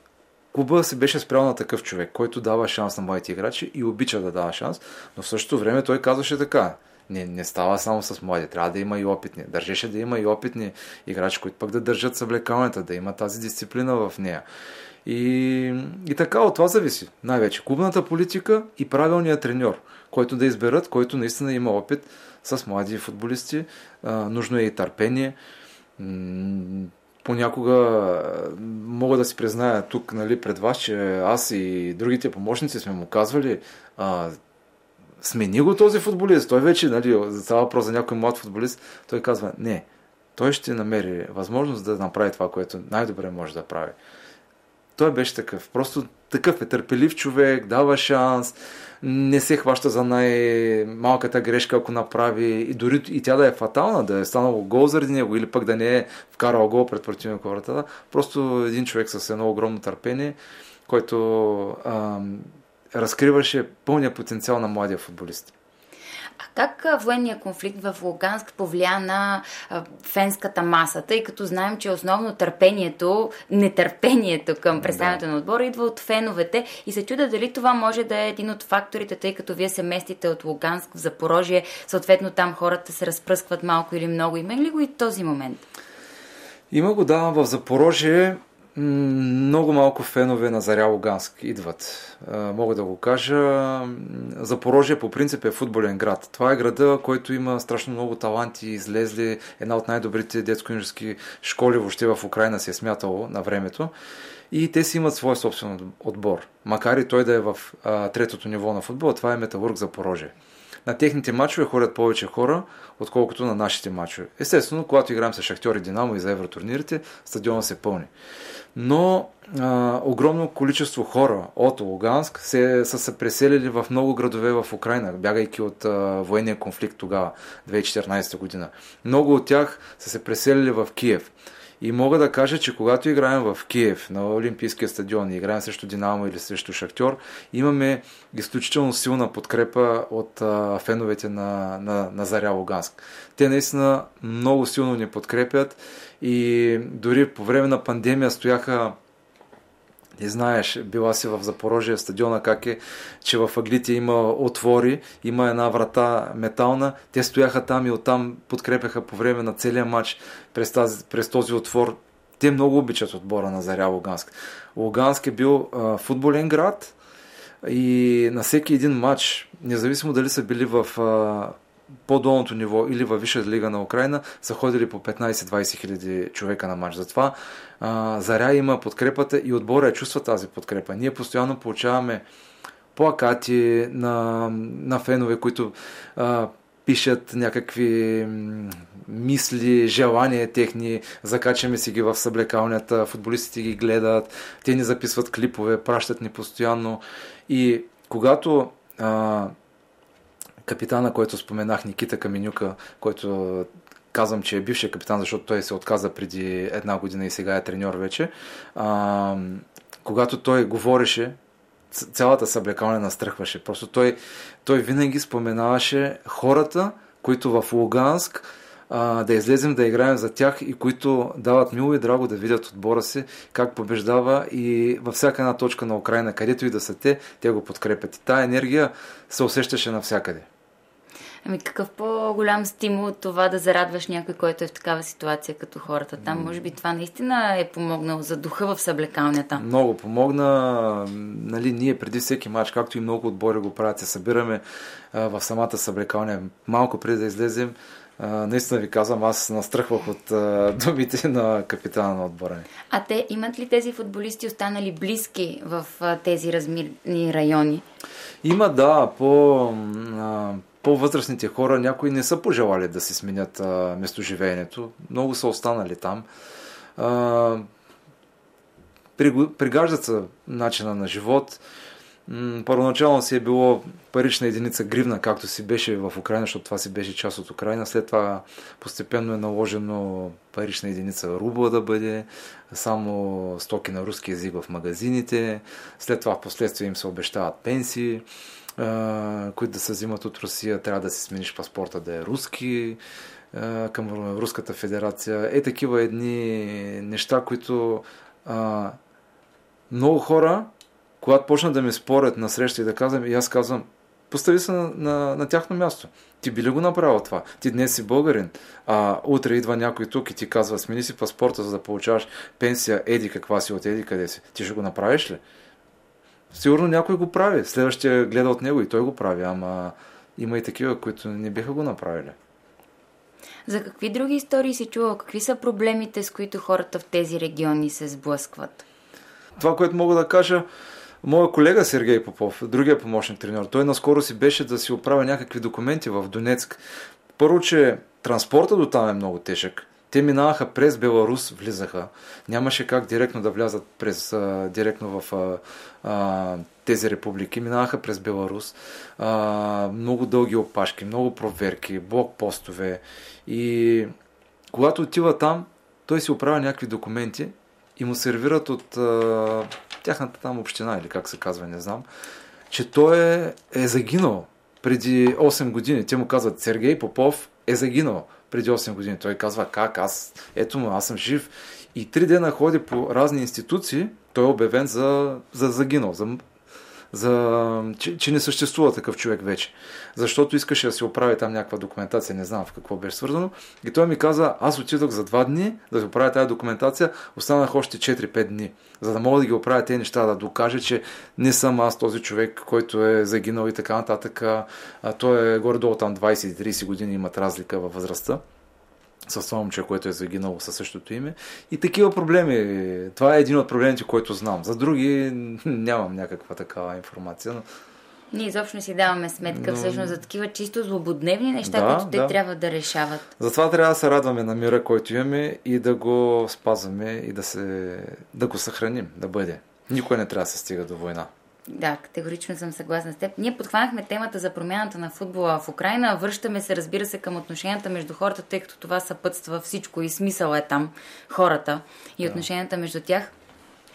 клуба се беше спрял на такъв човек, който дава шанс на младите играчи и обича да дава шанс, но в същото време той казваше така. Не, не става само с млади, трябва да има и опитни. Държеше да има и опитни играчи, които пък да държат съблекалната, да има тази дисциплина в нея. И, и така от това зависи. Най-вече клубната политика и правилният треньор, който да изберат, който наистина има опит с млади футболисти. А, нужно е и търпение. Понякога мога да си призная тук нали, пред вас, че аз и другите помощници сме му казвали а, смени го този футболист. Той вече, нали, за това въпрос за някой млад футболист, той казва, не, той ще намери възможност да направи това, което най-добре може да прави. Той беше такъв. Просто такъв е търпелив човек, дава шанс, не се хваща за най-малката грешка, ако направи, и дори и тя да е фатална, да е станало гол заради него, или пък да не е вкарал гол пред противника вратата. Просто един човек с едно огромно търпение, който ам, разкриваше пълния потенциал на младия футболист. А как военният конфликт в Луганск повлия на фенската маса, тъй като знаем, че основно търпението, нетърпението към представянето да. на отбора идва от феновете и се чуда дали това може да е един от факторите, тъй като вие се местите от Луганск в Запорожие, съответно там хората се разпръскват малко или много. Има ли го и този момент? Има го, да, в Запорожие много малко фенове на Заря Луганск идват. Мога да го кажа. Запорожие по принцип е футболен град. Това е града, който има страшно много таланти, излезли. Една от най-добрите детско-юношески школи въобще в Украина се е смятало на времето. И те си имат свой собствен отбор. Макар и той да е в а, третото ниво на футбола, това е Металург Запорожие на техните мачове ходят повече хора, отколкото на нашите мачове. Естествено, когато играем с Шахтьор и Динамо и за евротурнирите, стадиона се пълни. Но а, огромно количество хора от Луганск се, са се преселили в много градове в Украина, бягайки от а, военния конфликт тогава, 2014 година. Много от тях са се преселили в Киев. И мога да кажа, че когато играем в Киев на Олимпийския стадион и играем срещу Динамо или срещу Шахтьор, имаме изключително силна подкрепа от а, феновете на, на, на Заря Луганск. Те наистина много силно ни подкрепят и дори по време на пандемия стояха не знаеш, била си в Запорожие стадиона, как е, че в Аглите има отвори, има една врата метална. Те стояха там и оттам подкрепяха по време на целия матч през, тази, през този отвор. Те много обичат отбора на Заря Луганск. Луганск е бил а, футболен град и на всеки един матч, независимо дали са били в а, по-долното ниво или във Висша лига на Украина са ходили по 15-20 хиляди човека на матч. Затова а, Заря има подкрепата и отбора чувства тази подкрепа. Ние постоянно получаваме плакати на, на фенове, които а, пишат някакви мисли, желания техни, закачаме си ги в съблекалнята, футболистите ги гледат, те ни записват клипове, пращат ни постоянно. И когато а, капитана, който споменах, Никита Каменюка, който казвам, че е бившия капитан, защото той се отказа преди една година и сега е треньор вече. А, когато той говореше, цялата съблекалня настръхваше. Просто той, той винаги споменаваше хората, които в Луганск а, да излезем да играем за тях и които дават мило и драго да видят отбора си как побеждава и във всяка една точка на Украина, където и да са те, те го подкрепят. И тая енергия се усещаше навсякъде. Ами какъв по-голям стимул от това да зарадваш някой, който е в такава ситуация като хората там? Може би това наистина е помогнало за духа в съблекалнята. Много помогна. Нали, ние преди всеки матч, както и много отбори го правят, се събираме а, в самата съблекалня малко преди да излезем. А, наистина ви казвам, аз настръхвах от а, думите на капитана на отбора. А те имат ли тези футболисти останали близки в а, тези размирни райони? Има, да, по по-възрастните хора, някои не са пожелали да си сменят а, местоживеенето. Много са останали там. А, пригаждат се начина на живот. Първоначално си е било парична единица гривна, както си беше в Украина, защото това си беше част от Украина. След това постепенно е наложено парична единица рубла да бъде, само стоки на руски язик в магазините. След това в последствие им се обещават пенсии които да се взимат от Русия, трябва да си смениш паспорта да е руски към Руската федерация. Е такива едни неща, които а, много хора, когато почнат да ми спорят на среща и да казвам, и аз казвам, постави се на, на, на тяхно място. Ти би ли го направил това? Ти днес си българин, а утре идва някой тук и ти казва, смени си паспорта, за да получаваш пенсия, еди каква си от еди къде си. Ти ще го направиш ли? Сигурно някой го прави. Следващия гледа от него и той го прави, ама има и такива, които не биха го направили. За какви други истории си чувал? Какви са проблемите, с които хората в тези региони се сблъскват? Това, което мога да кажа, моя колега Сергей Попов, другия помощник треньор, той наскоро си беше да си оправя някакви документи в Донецк. Първо, че транспорта до там е много тежък. Те минаваха през Беларус, влизаха. Нямаше как директно да влязат през, а, директно в а, а, тези републики. Минаваха през Беларус. А, много дълги опашки, много проверки, блокпостове. И когато отива там, той си оправя някакви документи и му сервират от а, тяхната там община или как се казва, не знам, че той е, е загинал преди 8 години. Те му казват, Сергей Попов е загинал преди 8 години. Той казва, как? Аз, ето му, аз съм жив. И три дена ходи по разни институции, той е обявен за, за загинал, за за, че, че не съществува такъв човек вече. Защото искаше да си оправи там някаква документация, не знам в какво беше свързано. И той ми каза, аз отидох за два дни да си оправя тази документация, останах още 4-5 дни, за да мога да ги оправя тези неща, да докажа, че не съм аз този човек, който е загинал и така нататък. А, той е горе-долу там 20-30 години, имат разлика във възрастта с това момче, което е загинало със същото име. И такива проблеми. Това е един от проблемите, който знам. За други нямам някаква такава информация. Но... Ние изобщо не си даваме сметка но... всъщност за такива чисто злободневни неща, да, които те да. трябва да решават. Затова трябва да се радваме на мира, който имаме и да го спазваме и да, се... да го съхраним, да бъде. Никой не трябва да се стига до война. Да, категорично съм съгласна с теб. Ние подхванахме темата за промяната на футбола в Украина. Връщаме се, разбира се, към отношенията между хората, тъй като това съпътства всичко и смисъл е там хората и отношенията между тях.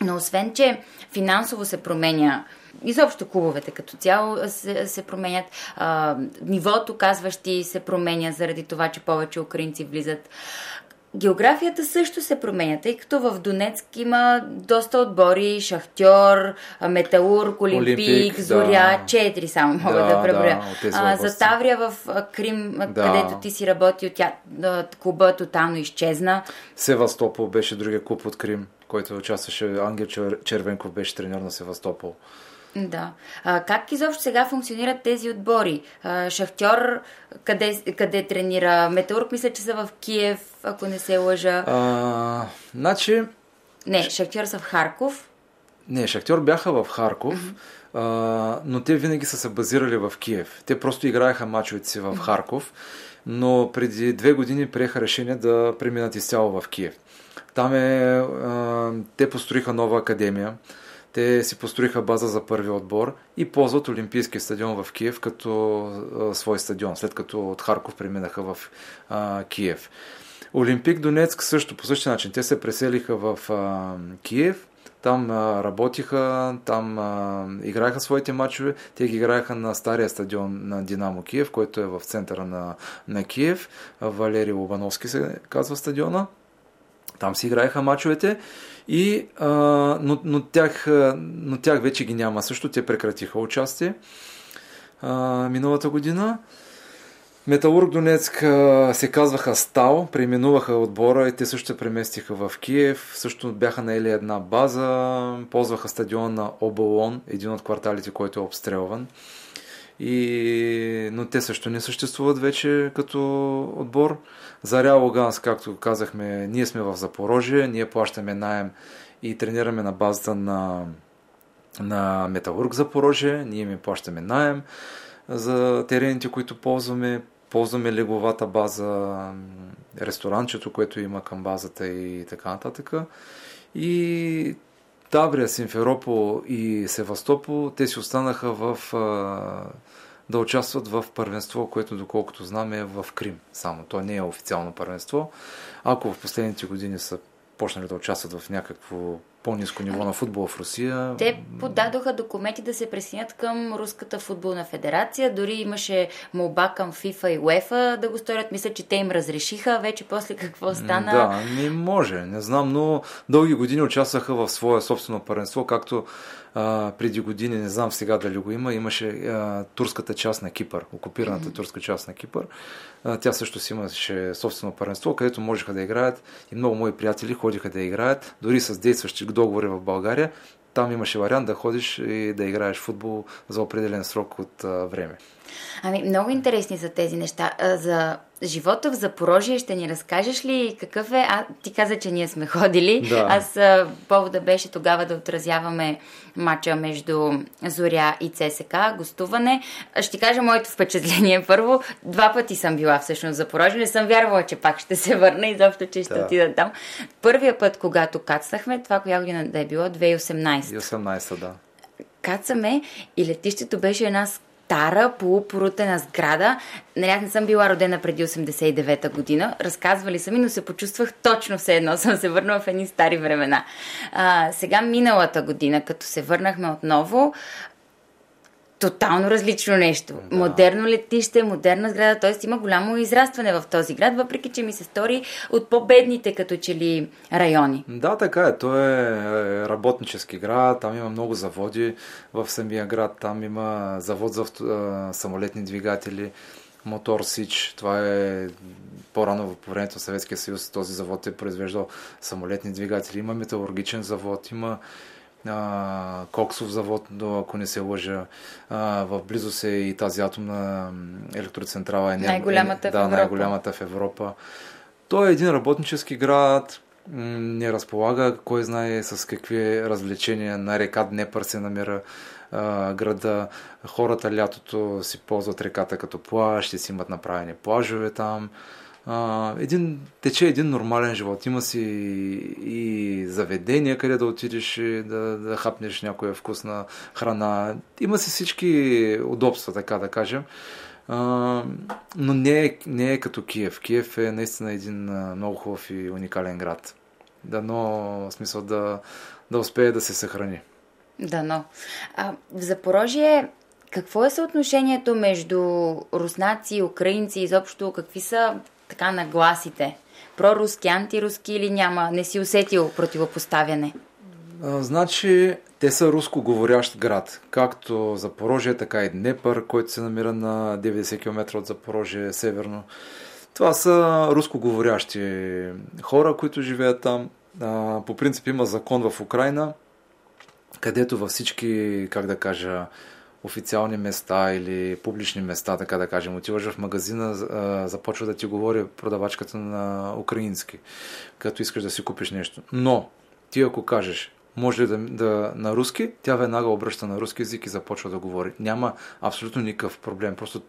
Но освен, че финансово се променя, изобщо клубовете като цяло се, се променят, а, нивото, казващи, се променя заради това, че повече украинци влизат. Географията също се променя, тъй като в Донецк има доста отбори, Шахтьор, Металург, Олимпик, Олимпик Зоря, да. четири само мога да, да преброя. Да, за Таврия в Крим, да. където ти си работил, тя, клуба тотално изчезна. Севастопол беше другия клуб от Крим, който участваше. Ангел Червенков беше треньор на Севастопол. Да. А, как изобщо сега функционират тези отбори? А, Шахтьор къде, къде тренира? Метеорг мисля, че са в Киев, ако не се лъжа. А, значи... Не, Шахтьор са в Харков. Не, Шахтьор бяха в Харков, mm-hmm. а, но те винаги са се базирали в Киев. Те просто играеха мачовете си в mm-hmm. Харков, но преди две години приеха решение да преминат изцяло в Киев. Там е... А, те построиха нова академия те си построиха база за първи отбор и ползват Олимпийския стадион в Киев като а, свой стадион, след като от Харков преминаха в а, Киев. Олимпик Донецк също по същия начин. Те се преселиха в а, Киев, там а, работиха, там а, играеха своите матчове. Те ги играеха на стария стадион на Динамо Киев, който е в центъра на, на Киев. Валерий Лобановски се казва стадиона. Там си играеха матчовете. И, а, но, но, тях, но тях вече ги няма. Също те прекратиха участие а, миналата година. Металург Донецк а, се казваха Стал, преминуваха отбора и те също се преместиха в Киев. Също бяха наели една база, ползваха стадион на Оболон, един от кварталите, който е обстрелван. И... Но те също не съществуват вече като отбор. За Реал Луганс, както казахме, ние сме в Запорожие, ние плащаме найем и тренираме на базата на, на Металург Запорожие, ние ми плащаме найем за терените, които ползваме, ползваме леговата база, ресторанчето, което има към базата и така нататък. И Таврия, Симферопол и Севастопол, те си останаха в да участват в първенство, което доколкото знам е в Крим само. То не е официално първенство. Ако в последните години са почнали да участват в някакво по-низко ниво на футбола в Русия. Те подадоха документи да се присъединят към Руската футболна федерация. Дори имаше молба към FIFA и UEFA да го сторят. Мисля, че те им разрешиха. Вече после какво стана? Да, не може. Не знам, но дълги години участваха в свое собствено паренство, както а, преди години, не знам сега дали го има, имаше а, турската част на Кипър, окупираната mm-hmm. турска част на Кипър. А, тя също си имаше собствено паренство, където можеха да играят и много мои приятели ходиха да играят, дори с действащи договори в България. Там имаше вариант да ходиш и да играеш футбол за определен срок от а, време. Ами, много интересни са тези неща. За живота в Запорожие ще ни разкажеш ли какъв е? А, ти каза, че ние сме ходили. Да. Аз повода беше тогава да отразяваме матча между Зоря и ЦСК, гостуване. Ще кажа моето впечатление първо. Два пъти съм била всъщност в Запорожие. Не съм вярвала, че пак ще се върна и заобщо, че ще да. отида там. Първия път, когато кацнахме, това коя година да е било? 2018. 2018, да. Кацаме и летището беше една стара, полупорутена сграда. Нали, аз не съм била родена преди 89-та година. Разказвали са ми, но се почувствах точно все едно. Съм се върнала в едни стари времена. А, сега, миналата година, като се върнахме отново, тотално различно нещо. Да. Модерно летище, модерна сграда, т.е. има голямо израстване в този град, въпреки че ми се стори от по-бедните като че ли райони. Да, така е. Той е работнически град, там има много заводи в самия град, там има завод за самолетни двигатели, Мотор Сич, това е по-рано по времето на Съветския съюз този завод е произвеждал самолетни двигатели, има металургичен завод, има а, коксов завод, ако не се лъжа. А, в близост е и тази атомна електроцентрала. Е, най-голямата е, в Европа. Да, най-голямата в Европа. Той е един работнически град, не разполага, кой знае с какви развлечения на река Днепър се намира а, града. Хората лятото си ползват реката като плаж, ще си имат направени плажове там един, тече един нормален живот. Има си и заведения, къде да отидеш и да, да хапнеш някоя вкусна храна. Има си всички удобства, така да кажем. А, но не е, не е като Киев. Киев е наистина един много хубав и уникален град. Дано смисъл да, да успее да се съхрани. Дано. В Запорожие какво е съотношението между руснаци и украинци изобщо? Какви са така нагласите? Проруски, антируски или няма? Не си усетил противопоставяне? А, значи, те са руско говорящ град. Както Запорожие, така и Днепър, който се намира на 90 км от Запорожие, северно. Това са руско говорящи хора, които живеят там. А, по принцип има закон в Украина, където във всички, как да кажа, официални места или публични места, така да кажем. Отиваш в магазина, започва да ти говори продавачката на украински, като искаш да си купиш нещо. Но ти ако кажеш, може ли да, да на руски, тя веднага обръща на руски язик и започва да говори. Няма абсолютно никакъв проблем. Просто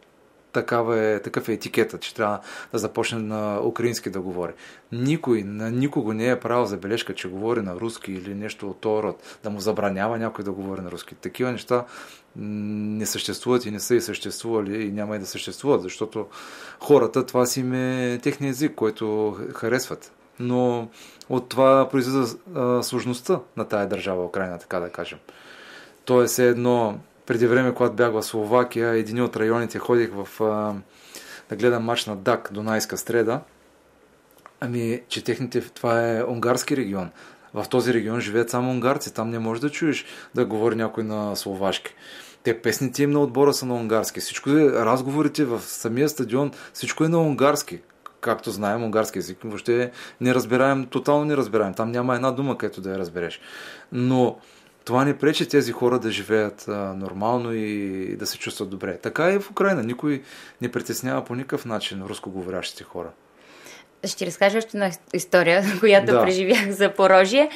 такава е, такъв е етикета, че трябва да започне на украински да говори. Никой, на никого не е правил забележка, че говори на руски или нещо от този род, да му забранява някой да говори на руски. Такива неща не съществуват и не са и съществували и няма и да съществуват, защото хората, това си им е техния език, който харесват. Но от това произлиза сложността на тая държава, Украина, така да кажем. Тоест е едно преди време, когато бях в Словакия, един от районите ходих в, а, да гледам матч на ДАК, Дунайска стреда. Ами, че техните, това е унгарски регион. В този регион живеят само унгарци. Там не можеш да чуеш да говори някой на словашки. Те песните им на отбора са на унгарски. Всичко е, разговорите в самия стадион, всичко е на унгарски. Както знаем, унгарски език въобще не разбираем, тотално не разбираем. Там няма една дума, където да я разбереш. Но това не пречи тези хора да живеят а, нормално и да се чувстват добре. Така и в Украина. Никой не притеснява по никакъв начин рускоговорящите хора. Ще разкажа още една история, която да. преживях за Порожие,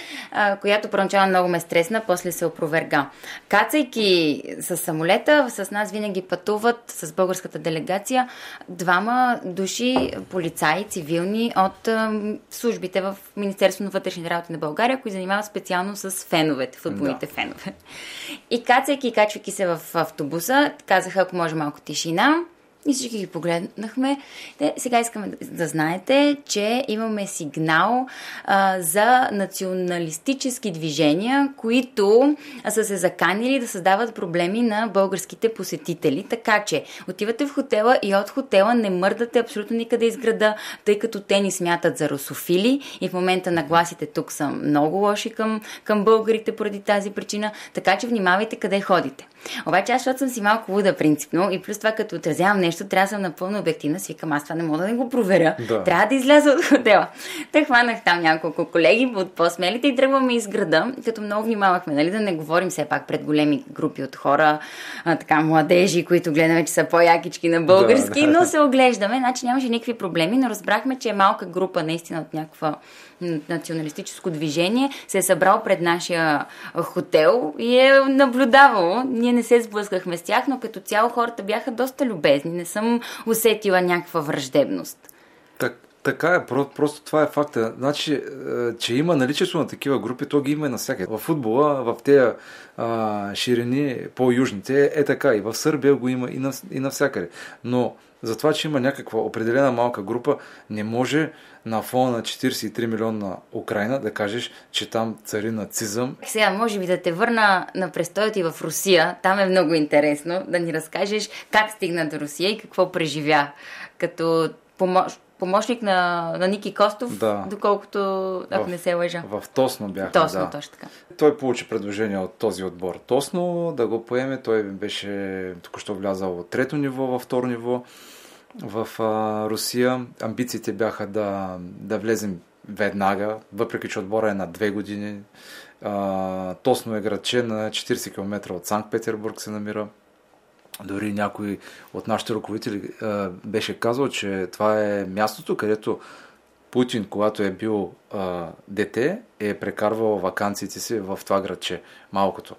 която първоначално много ме стресна, после се опроверга. Кацайки с самолета, с нас винаги пътуват с българската делегация двама души, полицаи, цивилни от службите в Министерството на вътрешните работи на България, които занимават специално с феновете, футболните да. фенове. И кацайки и качвайки се в автобуса, казаха, ако може малко тишина, И всички ги погледнахме. Те, сега искаме да, знаете, че имаме сигнал а, за националистически движения, които са се заканили да създават проблеми на българските посетители. Така че отивате в хотела и от хотела не мърдате абсолютно никъде из града, тъй като те ни смятат за русофили и в момента нагласите тук са много лоши към, към българите поради тази причина. Така че внимавайте къде ходите. Обаче аз, защото съм си малко луда принципно и плюс това като отразявам нещо, трябва да съм напълно обективна, си викам, аз това не мога да не го проверя. Да. Трябва да изляза от хотела. Те хванах там няколко колеги от по-смелите и тръгваме из града, като много внимавахме, нали, да не говорим все пак пред големи групи от хора, а, така младежи, които гледаме, че са по-якички на български, Да, да. но се оглеждаме, значи нямаше никакви проблеми, но разбрахме, че е малка група наистина от някаква националистическо движение се е събрал пред нашия хотел и е наблюдавало. Ние не се сблъскахме с тях, но като цяло хората бяха доста любезни. Не съм усетила някаква враждебност. Так, така е, про- просто това е факта. Значи, е, че има наличието на такива групи, то ги има и навсякъде. В футбола, в тези ширини по-южните е така. И в Сърбия го има и, нав, и навсякъде. Но за това, че има някаква определена малка група, не може на фона на 43 милиона Украина да кажеш, че там цари нацизъм. Сега, може би да те върна на престоя ти в Русия. Там е много интересно да ни разкажеш как стигна до Русия и какво преживя. Като помощ, помощник на, на Ники Костов, Да. доколкото, ако В- не се лъжа. В Тосно бяхме, Точно, да. точно така. Той получи предложение от този отбор Тосно да го поеме. Той беше току-що влязал от трето ниво във второ ниво в а, Русия. Амбициите бяха да, да влезем веднага, въпреки че отбора е на две години. А, Тосно е градче на 40 км от Санкт-Петербург се намира. Дори някой от нашите ръководители а, беше казал, че това е мястото, където Путин, когато е бил а, дете, е прекарвал вакансиите си в това градче, малкото.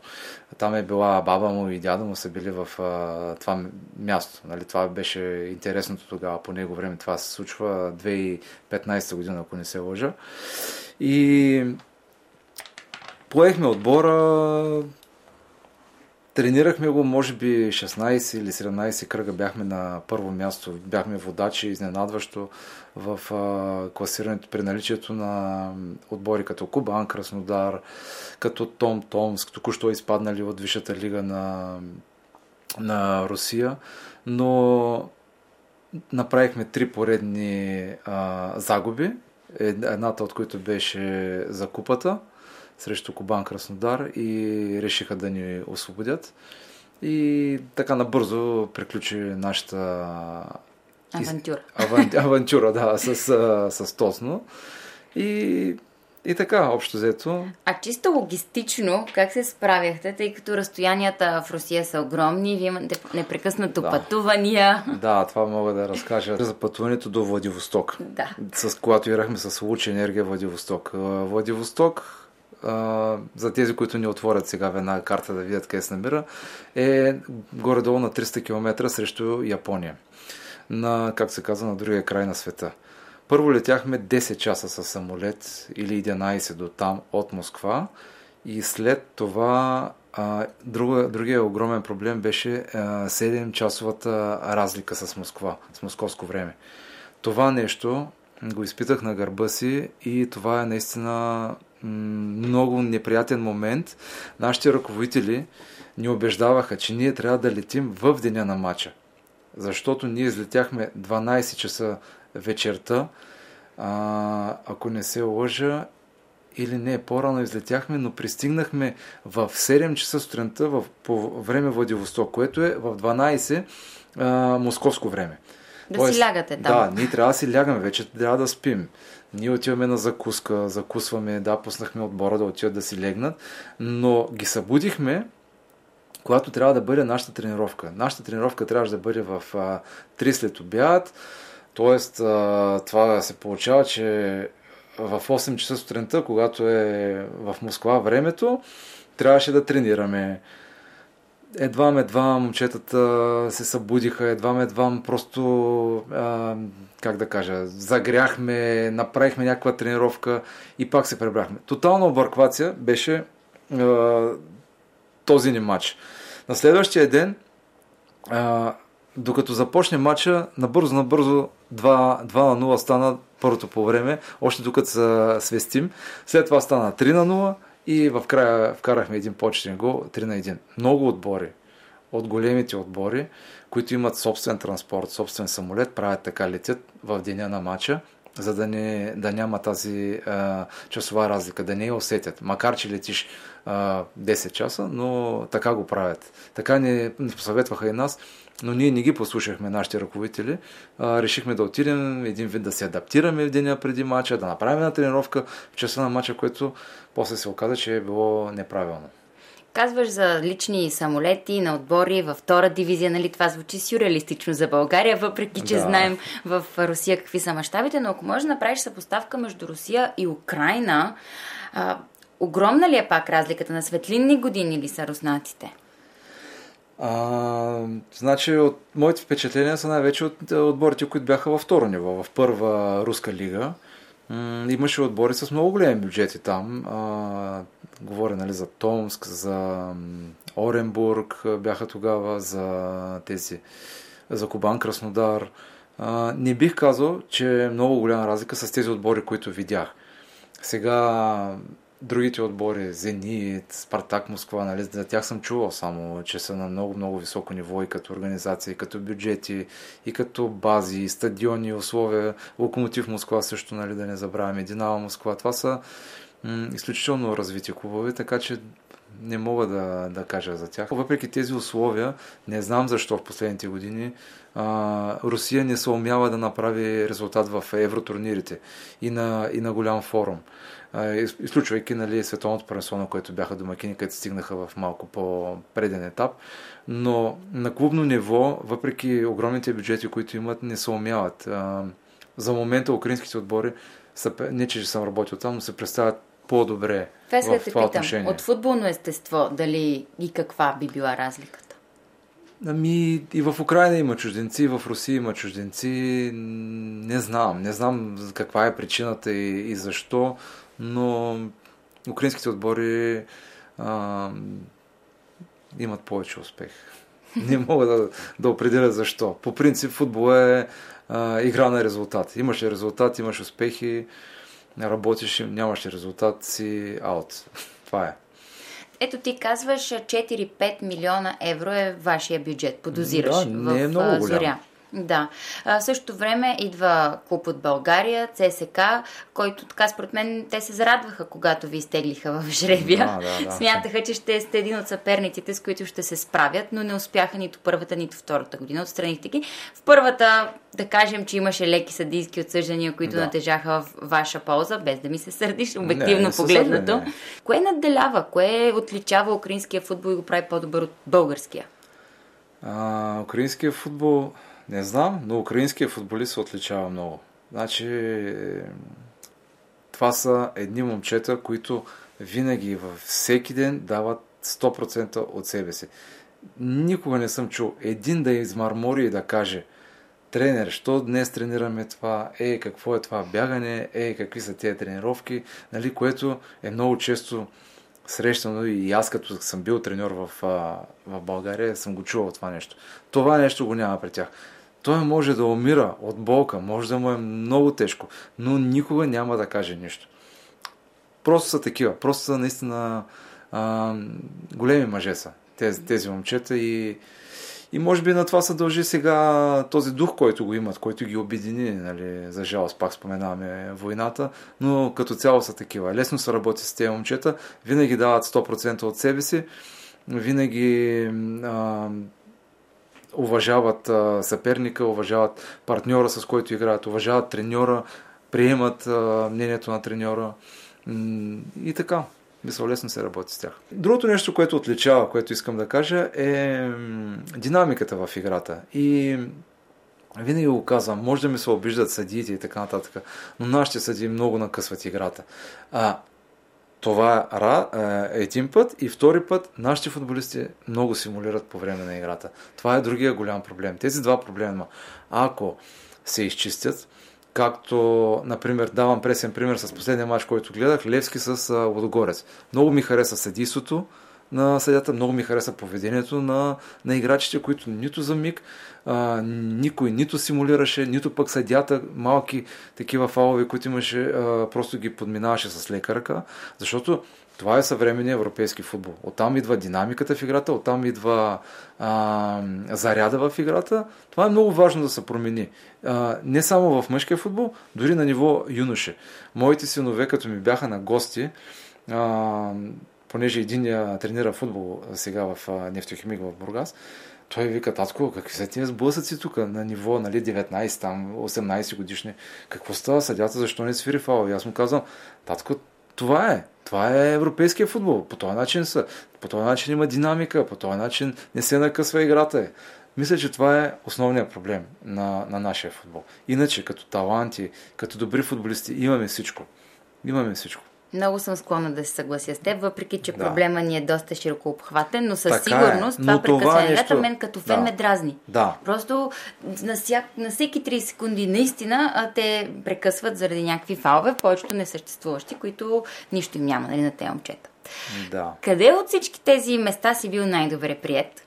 Там е била баба му и дядо му са били в а, това място. Нали? Това беше интересното тогава, по него време. Това се случва 2015 година, ако не се лъжа. И поехме отбора, Тренирахме го, може би 16 или 17 кръга бяхме на първо място. Бяхме водачи, изненадващо в а, класирането при наличието на отбори като Кубан, Краснодар, като Том Томск, току-що изпаднали от Висшата лига на, на Русия. Но направихме три поредни а, загуби, Ед- едната от които беше за купата срещу Кубан Краснодар и решиха да ни освободят. И така набързо приключи нашата Авантюра. аван, авантюра, да, с, с Тосно. И, и така, общо взето. А чисто логистично, как се справяхте, тъй като разстоянията в Русия са огромни, вие имате непрекъснато Да. пътувания. Да, това мога да разкажа за пътуването до Владивосток. Да. с когато ирахме с Луч енергия Владивосток. Владивосток, за тези, които ни отворят сега веднага карта да видят къде се намира, е горе-долу на 300 км срещу Япония. На, как се казва, на другия край на света. Първо летяхме 10 часа с самолет или 11 до там от Москва и след това а, друга, другия огромен проблем беше а, 7-часовата разлика с Москва, с московско време. Това нещо го изпитах на гърба си и това е наистина много неприятен момент. Нашите ръководители ни убеждаваха, че ние трябва да летим в деня на матча. Защото ние излетяхме 12 часа вечерта, а, ако не се лъжа, или не, по-рано излетяхме, но пристигнахме в 7 часа сутринта в, по време Владивосток, което е в 12 а, московско време. Да си лягате там. Да, ние трябва да си лягаме, вече трябва да спим. Ние отиваме на закуска, закусваме, да, пуснахме отбора да отидат да си легнат, но ги събудихме, когато трябва да бъде нашата тренировка. Нашата тренировка трябваше да бъде в а, 3 след обяд, т.е. това се получава, че в 8 часа сутринта, когато е в Москва времето, трябваше да тренираме. Едва едва момчетата се събудиха, едва едва просто, а, как да кажа, загряхме, направихме някаква тренировка и пак се пребрахме. Тотална обърквация беше а, този ни матч. На следващия ден а, докато започне матча, набързо, набързо 2, 2 на 0 стана първото по време, още докато се свестим. След това стана 3 на 0 и в края вкарахме един почетен гол, 3 на 1. Много отбори от големите отбори, които имат собствен транспорт, собствен самолет, правят така, летят в деня на матча, за да, не, да няма тази а, часова разлика, да не я усетят. Макар, че летиш а, 10 часа, но така го правят. Така ни, посъветваха и нас, но ние не ги послушахме, нашите ръководители. А, решихме да отидем един вид да се адаптираме в деня преди матча, да направим на тренировка в часа на матча, което после се оказа, че е било неправилно. Казваш за лични самолети на отбори във втора дивизия, нали? Това звучи сюрреалистично за България, въпреки че да. знаем в Русия какви са мащабите, но ако можеш да направиш съпоставка между Русия и Украина, а, огромна ли е пак разликата на светлинни години ли са руснаците? А, значи, от моите впечатления са най-вече от отборите, които бяха във второ ниво, в първа руска лига. Имаше отбори с много големи бюджети там. А, говоря нали, за Томск, за Оренбург бяха тогава, за тези, за Кубан Краснодар. А, не бих казал, че е много голяма разлика с тези отбори, които видях. Сега другите отбори, Зенит, Спартак Москва, нали, за тях съм чувал само, че са на много-много високо ниво и като организация, и като бюджети, и като бази, и стадиони, условия. Локомотив Москва също, нали, да не забравяме, Динамо Москва. Това са м- изключително развити клубове, така че не мога да, да кажа за тях. Въпреки тези условия, не знам защо в последните години а, Русия не се умява да направи резултат в евротурнирите и на, и на голям форум. Изключвайки нали, световното първенство, на което бяха домакини, където стигнаха в малко по-преден етап. Но на клубно ниво, въпреки огромните бюджети, които имат, не се умяват. За момента украинските отбори, са, не че съм работил там, но се представят по-добре това в това питам. отношение. От футболно естество, дали и каква би била разликата? Ами и в Украина има чужденци, и в Русия има чужденци. Не знам. Не знам каква е причината и, и защо, но украинските отбори а, имат повече успех. Не мога да, да определя защо. По принцип футбол е а, игра на резултат. Имаш резултат, имаш успехи, работиш, нямаш резултат, си аут. Това е. Ето ти казваш 4-5 милиона евро е вашия бюджет, подозираш Да, не е в много а, голям. Зоря. Да. А, в същото време идва клуб от България, ЦСК, който така според мен те се зарадваха, когато ви изтеглиха в жребия. Да, да, да. Смятаха, че ще сте един от съперниците, с които ще се справят, но не успяха нито първата, нито втората година. Отстранихте ги. В първата, да кажем, че имаше леки съдийски отсъждания, които Да. натежаха в ваша полза, без да ми се сърдиш, обективно не се погледнато. не. Кое надделява? Кое отличава украинския футбол и го прави по-добър от българския? А, украинския футбол, не знам, но украинския футболист се отличава много. Значи, е, това са едни момчета, които винаги във всеки ден дават 100% от себе си. Никога не съм чул един да измармори и да каже тренер, що днес тренираме това, е, какво е това бягане, е, какви са тези тренировки, нали, което е много често срещано и аз като съм бил треньор в, в България, съм го чувал това нещо. Това нещо го няма при тях. Той може да умира от болка, може да му е много тежко, но никога няма да каже нищо. Просто са такива, просто са наистина а, големи мъже са тези, тези момчета и, и може би на това се дължи сега този дух, който го имат, който ги обедини, нали, за жалост, пак споменаваме войната, но като цяло са такива. Лесно се работи с тези момчета, винаги дават 100% от себе си, винаги а, уважават а, съперника, уважават партньора, с който играят, уважават треньора, приемат а, мнението на треньора и така. Мисля, лесно се работи с тях. Другото нещо, което отличава, което искам да кажа, е динамиката в играта. И винаги го казвам, може да ми се обиждат съдиите и така нататък, но нашите съдии много накъсват играта. А, това е ра, е един път и втори път нашите футболисти много симулират по време на играта. Това е другия голям проблем. Тези два проблема, ако се изчистят, както, например, давам пресен пример с последния матч, който гледах, Левски с а, Лодогорец. Много ми хареса съдийството, на съдята. Много ми хареса поведението на, на играчите, които нито за миг а, никой нито симулираше, нито пък съдята малки такива фалове, които имаше, а, просто ги подминаваше с лека ръка, защото това е съвременния европейски футбол. Оттам идва динамиката в играта, оттам идва а, заряда в играта. Това е много важно да се промени. А, не само в мъжкия футбол, дори на ниво юноше. Моите синове, като ми бяха на гости, а, понеже един тренира футбол сега в Нефтохимик в Бургас, той вика, татко, какви са тия сблъсъци тук на ниво, нали, 19, там, 18 годишни. Какво става съдята, защо не свири фал? И аз му казвам, татко, това е. Това е европейския футбол. По този начин са. По този начин има динамика, по този начин не се накъсва играта. Мисля, че това е основният проблем на, на нашия футбол. Иначе, като таланти, като добри футболисти, имаме всичко. Имаме всичко. Много съм склонна да се съглася с теб, въпреки че да. проблема ни е доста широко обхватен, но със Така е. сигурност това Но това прекъсване нещо- мен като фен Да. ме дразни. Да. Просто на, всяк, на всеки 3 секунди наистина а, те прекъсват заради някакви фалове, повечето несъществуващи, които нищо им няма нали, на тези момчета. Да. Къде от всички тези места си бил най-добре прият?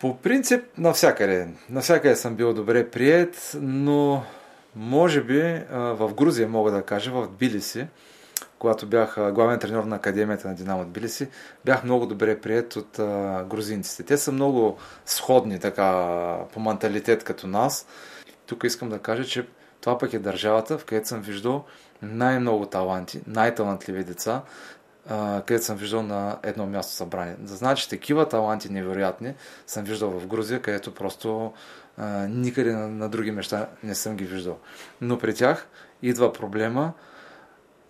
По принцип, навсякъде. Навсякъде съм бил добре прият, но може би в Грузия мога да кажа, в Тбилиси, когато бях главен треньор на Академията на Динамо Тбилиси, бях много добре прият от грузинците. Те са много сходни така по менталитет като нас. Тук искам да кажа, че това пък е държавата, в където съм виждал най-много таланти, най-талантливи деца, където съм виждал на едно място събрание. Значи такива таланти невероятни съм виждал в Грузия, където просто а, никъде на, на други места не съм ги виждал. Но при тях идва проблема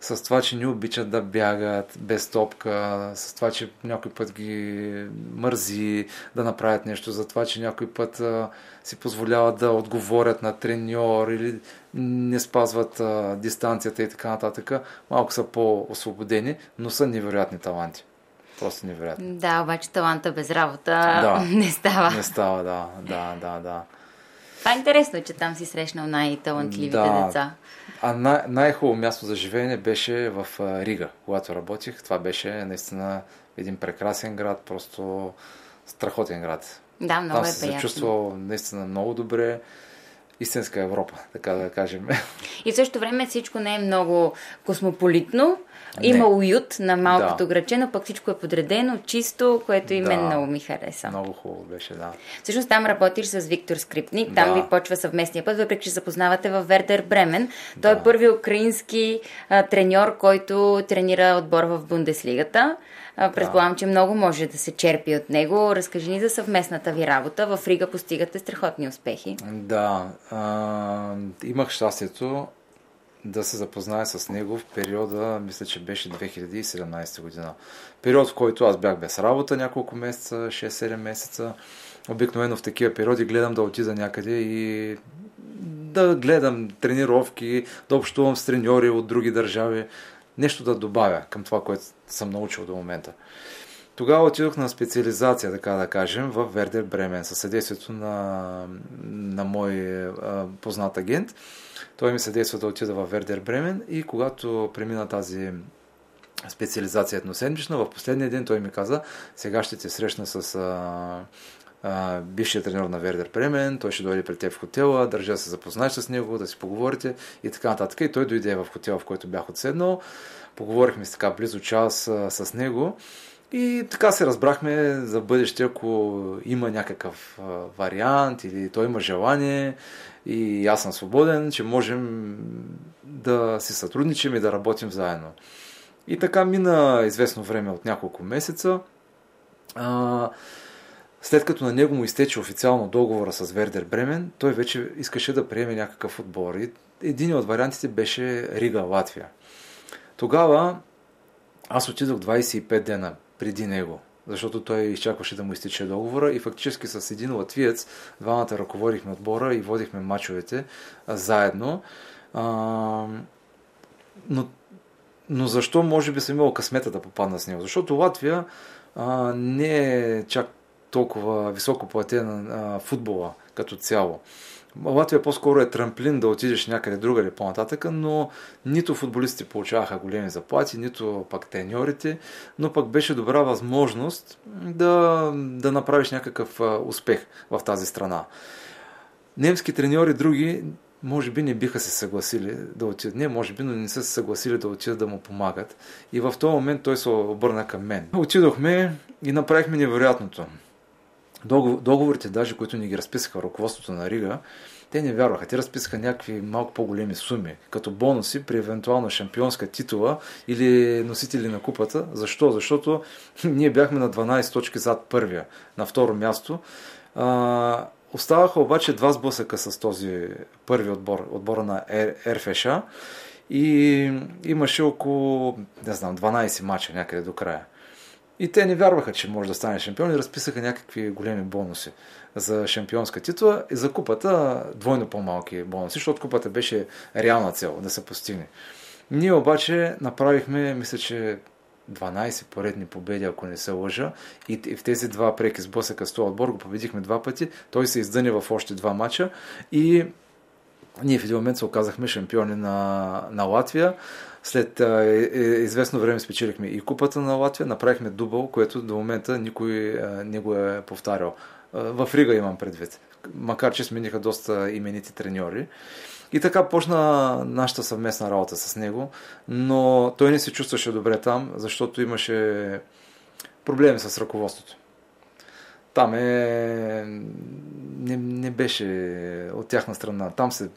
с това, че не обичат да бягат без топка, с това, че някой път ги мързи да направят нещо, за това, че някой път а, си позволяват да отговорят на треньор или не спазват а, дистанцията и така нататък. Малко са по-освободени, но са невероятни таланти. Просто невероятни. Да, обаче таланта без работа Да. не става. Не става, да, да, да, да. Това е интересно, че там си срещнал най-талантливите Да. деца. А най- най-хубаво място за живеене беше в Рига, когато работих. Това беше наистина един прекрасен град, просто страхотен град. Да, много Там е се се приятно. чувствал наистина много добре. Истинска Европа, така да кажем. И в същото време всичко не е много космополитно. Има Не. уют на малкото Да. градче, но пък всичко е подредено, чисто, което и мен Да. много ми хареса. много хубаво беше, да. Всъщност там работиш с Виктор Скрипник, там Да. ви почва съвместния път, въпреки че се запознавате в Вердер Бремен. Той е Да. първият украински а, треньор, който тренира отбор в Бундеслигата. Предполагам, че много може да се черпи от него. Разкажи ни за съвместната ви работа. В Рига постигате страхотни успехи. Да, а, имах щастието да се запозная с него в периода, мисля, че беше 2017 година. Период, в който аз бях без работа няколко месеца, 6-7 месеца. Обикновено в такива периоди гледам да отида някъде и да гледам тренировки, да общувам с треньори от други държави, нещо да добавя към това, което съм научил до момента. Тогава отидох на специализация, така да кажем, в Вердер Бремен, със съдействието на, на мой а, познат агент. Той ми съдейства да отида в Вердер Бремен и когато премина тази специализация едноседмична, в последния ден той ми каза, сега ще те срещна с а, бившия тренер на Вердер Бремен, той ще дойде при теб в хотела, държа да се запознаеш с него, да си поговорите и така нататък. И той дойде в хотела, в който бях отседнал. Поговорихме с така близо час а, с него. И така се разбрахме за бъдеще, ако има някакъв вариант или той има желание и аз съм свободен, че можем да си сътрудничим и да работим заедно. И така мина известно време от няколко месеца. А, след като на него му изтече официално договора с Вердер Бремен, той вече искаше да приеме някакъв отбор. И един от вариантите беше Рига, Латвия. Тогава аз отидох 25 дена преди него, защото той изчакваше да му изтече договора и фактически с един латвиец двамата ръководихме отбора и водихме мачовете заедно. А, но, но защо може би съм имал късмета да попадна с него? Защото Латвия а, не е чак толкова високо платена футбола като цяло. Латвия по-скоро е трамплин да отидеш някъде другаде по-нататъка, но нито футболистите получаваха големи заплати, нито пък треньорите, но пък беше добра възможност да, да направиш някакъв успех в тази страна. Немски треньори други може би не биха се съгласили да отидат. Не, може би, но не са се съгласили да отидат да му помагат. И в този момент той се обърна към мен. Отидохме и направихме невероятното. Договорите, даже които ни ги разписаха ръководството на Рига, те не вярваха. Те разписаха някакви малко по-големи суми, като бонуси при евентуална шампионска титула или носители на купата. Защо? Защото ние бяхме на 12 точки зад първия, на второ място. А, оставаха обаче два сблъсъка с този първи отбор, отбора на РФШ и имаше около, не знам, 12 мача някъде до края. И те не вярваха, че може да стане шампион и разписаха някакви големи бонуси за шампионска титла и за купата двойно по-малки бонуси, защото купата беше реална цел да се постигне. Ние обаче направихме, мисля, че 12 поредни победи, ако не се лъжа. И в тези два преки сблъсъка с този отбор го победихме два пъти. Той се издъни в още два мача и ние в един момент се оказахме шампиони на, на Латвия. След а, е, е, известно време спечелихме и купата на Латвия, направихме дубъл, което до момента никой а, не го е повтарял. А, в Рига имам предвид, макар че смениха доста именити треньори. И така почна нашата съвместна работа с него, но той не се чувстваше добре там, защото имаше проблеми с ръководството там е... Не, не беше от тяхна страна. Там се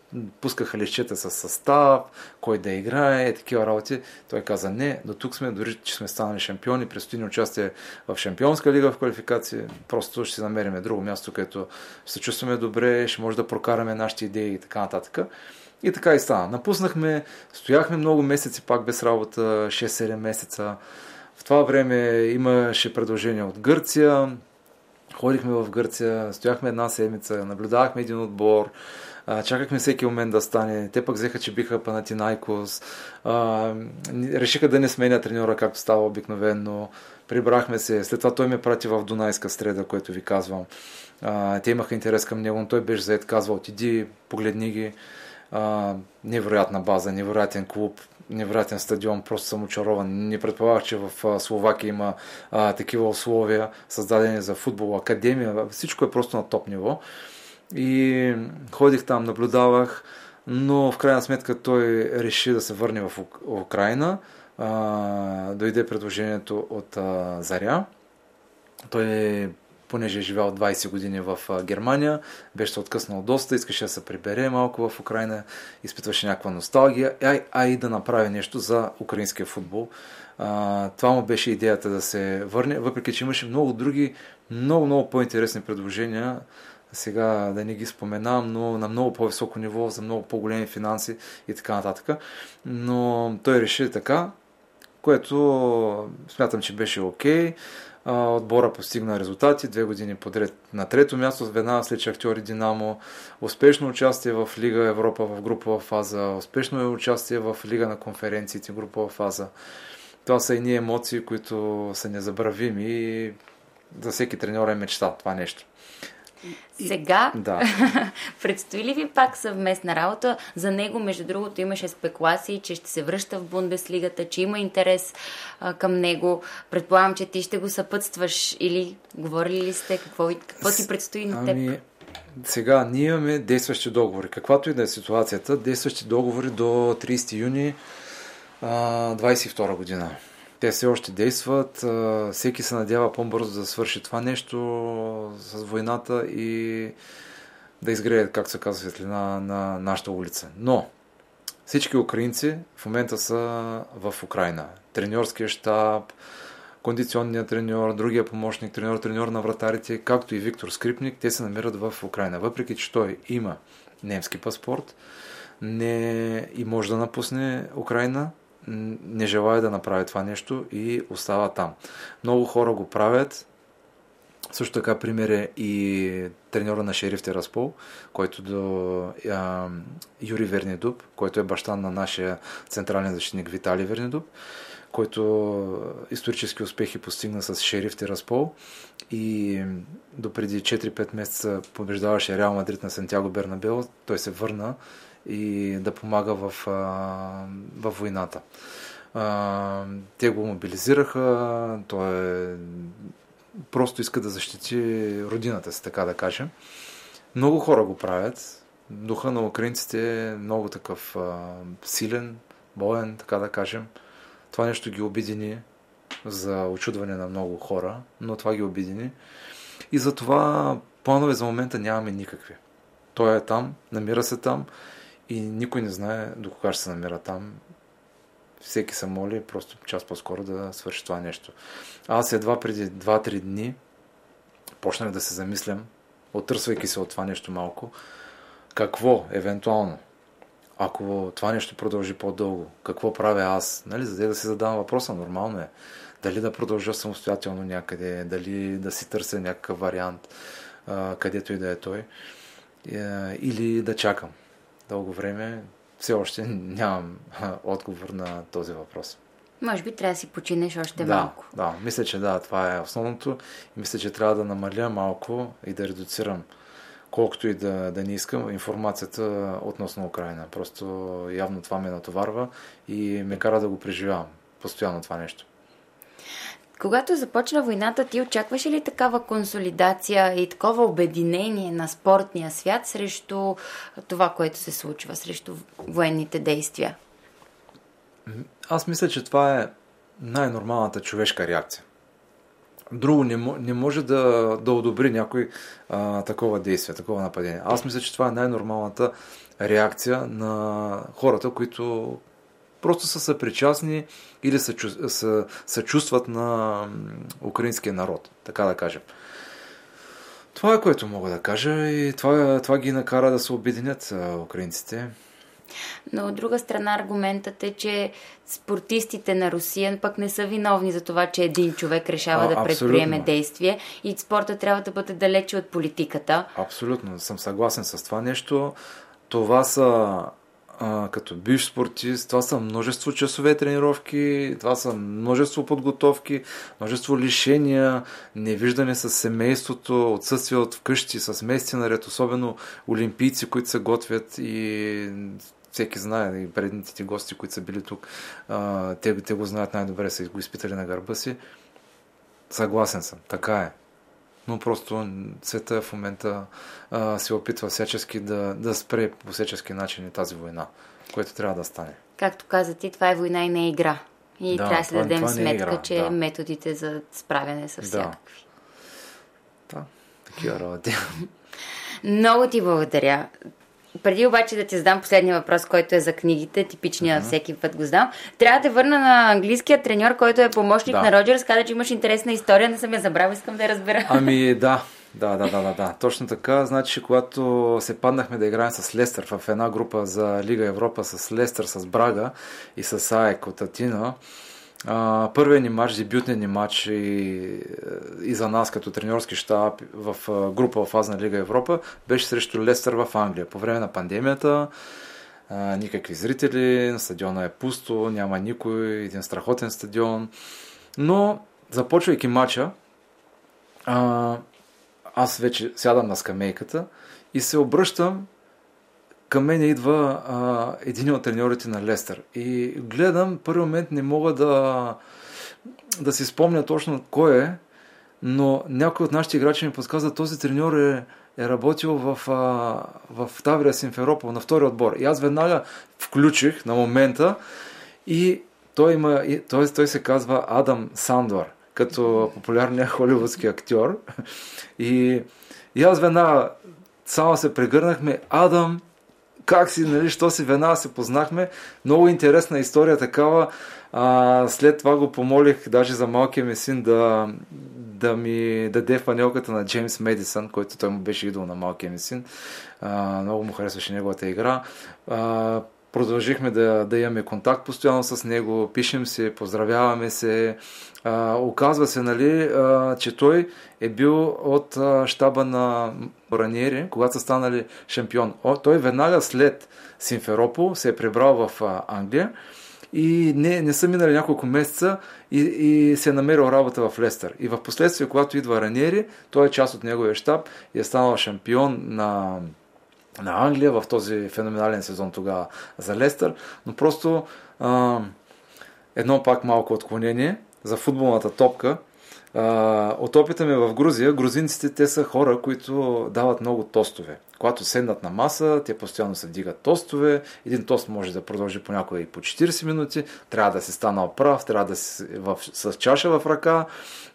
пускаха лещета с състав, кой да играе, такива работи. Той каза не, до тук сме, дори че сме станали шампиони, предстои участие в Шампионска лига в квалификации. Просто ще намерим друго място, където се чувстваме добре, ще може да прокараме нашите идеи и така нататък. И така и стана. Напуснахме, стояхме много месеци пак без работа, 6-7 месеца. В това време имаше предложения от Гърция, Ходихме в Гърция, стояхме една седмица, наблюдавахме един отбор, чакахме всеки момент да стане. Те пък взеха, че биха Панатинайкос. Решиха да не сменя треньора, както става обикновено. Прибрахме се. След това той ме прати в Дунайска среда, което ви казвам. те имаха интерес към него, но той беше заед. Казва, отиди, погледни ги. невероятна база, невероятен клуб невероятен стадион, просто съм очарован. Не предполагах, че в Словакия има а, такива условия, създадени за футбол, академия, всичко е просто на топ ниво. И ходих там, наблюдавах, но в крайна сметка той реши да се върне в Украина. А, дойде предложението от а, Заря. Той понеже е живял 20 години в Германия, беше се откъснал доста, искаше да се прибере малко в Украина, изпитваше някаква носталгия, а, а и да направи нещо за украинския футбол. А, това му беше идеята да се върне, въпреки че имаше много други, много, много по-интересни предложения, сега да не ги споменавам, но на много по-високо ниво, за много по-големи финанси и така нататък. Но той реши така, което смятам, че беше окей. Okay отбора постигна резултати, две години подред на трето място, веднага след Шахтьори Динамо, успешно участие в Лига Европа в групова фаза, успешно е участие в Лига на конференциите, групова фаза. Това са едни емоции, които са незабравими и за всеки треньор е мечта това нещо. Сега да. предстои ли ви пак съвместна работа? За него, между другото, имаше спекулации, че ще се връща в Бундеслигата, че има интерес а, към него. Предполагам, че ти ще го съпътстваш или говорили ли сте? Какво, какво ти предстои на теб? Ами, сега, ние имаме действащи договори. Каквато и да е ситуацията, действащи договори до 30 юни а, 22 година. Те все още действат. Всеки се надява по-бързо да свърши това нещо с войната и да изгрее, както се казва, светлина на нашата улица. Но всички украинци в момента са в Украина. Треньорския щаб, кондиционният треньор, другия помощник, треньор, треньор на вратарите, както и Виктор Скрипник, те се намират в Украина. Въпреки, че той има немски паспорт не, и може да напусне Украина, не желая да направи това нещо и остава там. Много хора го правят, Също така пример е и треньора на Шериф Тераспол, който до а, Юри Вернидуб, който е баща на нашия централен защитник Витали Вернидуб, който исторически успехи постигна с Шериф Тераспол и до преди 4-5 месеца побеждаваше Реал Мадрид на Сантьяго Бернабел. Той се върна и да помага в, в войната. Те го мобилизираха, той е, просто иска да защити родината си, така да кажем. Много хора го правят. Духа на украинците е много такъв а, силен, боен, така да кажем. Това нещо ги обидени за очудване на много хора, но това ги обидени. И затова планове за момента нямаме никакви. Той е там, намира се там и никой не знае до кога ще се намира там. Всеки се моли просто час по-скоро да свърши това нещо. Аз едва преди 2-3 дни почнах да се замислям, отръсвайки се от това нещо малко, какво евентуално ако това нещо продължи по-дълго, какво правя аз? Нали, за да си задавам въпроса, нормално е. Дали да продължа самостоятелно някъде, дали да си търся някакъв вариант, където и да е той, е, или да чакам дълго време. Все още нямам отговор на този въпрос. Може би трябва да си починеш още да, малко. Да, мисля, че да, това е основното. И мисля, че трябва да намаля малко и да редуцирам колкото и да, да не искам, информацията относно Украина. Просто явно това ме натоварва и ме кара да го преживявам постоянно това нещо. Когато започна войната, ти очакваше ли такава консолидация и такова обединение на спортния свят срещу това, което се случва, срещу военните действия? Аз мисля, че това е най-нормалната човешка реакция. Друго не, не може да, да одобри някой а, такова действие, такова нападение. Аз мисля, че това е най-нормалната реакция на хората, които просто са съпричастни или съчувстват на украинския народ, така да кажем. Това е което мога да кажа и това, това ги накара да се обединят украинците. Но от друга страна аргументът е, че спортистите на Русия пък не са виновни за това, че един човек решава а, да предприеме действие и спорта трябва да бъде далече от политиката. Абсолютно, съм съгласен с това нещо. Това са а, като бивш спортист, това са множество часове тренировки, това са множество подготовки, множество лишения, невиждане с семейството, отсъствие от вкъщи с месеци наред, особено олимпийци, които се готвят и всеки знае, и предните ти гости, които са били тук, а, те, те го знаят най-добре, са го изпитали на гърба си. Съгласен съм, така е. Но просто света в момента а, се опитва всячески да, да спре по всячески начин тази война, което трябва да стане. Както каза ти, това е война и не е игра. И да, трябва да си дадем е сметка, е игра, че да. методите за справяне са всякакви. Да, да такива работи. Много ти благодаря. Преди обаче да ти задам последния въпрос, който е за книгите, типичния uh-huh. всеки път го знам, трябва да върна на английския треньор, който е помощник да. на Роджерс, каза, че имаш интересна история, не съм я забравил, искам да я разбера. Ами да, да, да, да, да, да. Точно така. Значи, когато се паднахме да играем с Лестър в една група за Лига Европа с Лестър, с Брага и с Аек от Атина, първият ни матч, дебютният ни матч и, и за нас като тренерски щаб в група в Азна Лига Европа беше срещу Лестър в Англия. По време на пандемията а, никакви зрители, стадиона е пусто, няма никой, един страхотен стадион. Но започвайки матча, а, аз вече сядам на скамейката и се обръщам към мен идва а, един от треньорите на Лестър. И гледам, първи момент не мога да, да си спомня точно кой е, но някой от нашите играчи ми подсказа, този треньор е, е работил в, а, в Таврия Симферопол на втори отбор. И аз веднага включих на момента и той, има, той, той се казва Адам Сандвар, като популярният холивудски актьор. И, и аз веднага само се прегърнахме. Адам, как си, нали, що си веднага се познахме. Много интересна история такава. А, след това го помолих даже за малкия ми син да, да ми даде фанелката на Джеймс Медисън, който той му беше идол на малкия ми син. А, много му харесваше неговата игра. А, продължихме да, да имаме контакт постоянно с него, пишем се, поздравяваме се. А, оказва се, нали, а, че той е бил от а, щаба на Раниери, когато са станали шампион. О, той веднага след Симферопол се е прибрал в а, Англия и не, не са минали няколко месеца и, и се е намерил работа в Лестър. И в последствие, когато идва Раниери, той е част от неговия щаб и е станал шампион на на Англия в този феноменален сезон тогава за Лестър, но просто а, едно пак малко отклонение за футболната топка. А, от опита ми в Грузия, грузинците те са хора, които дават много тостове. Когато седнат на маса, те постоянно се вдигат тостове. Един тост може да продължи понякога и по 40 минути. Трябва да се стана прав, трябва да си в, с чаша в ръка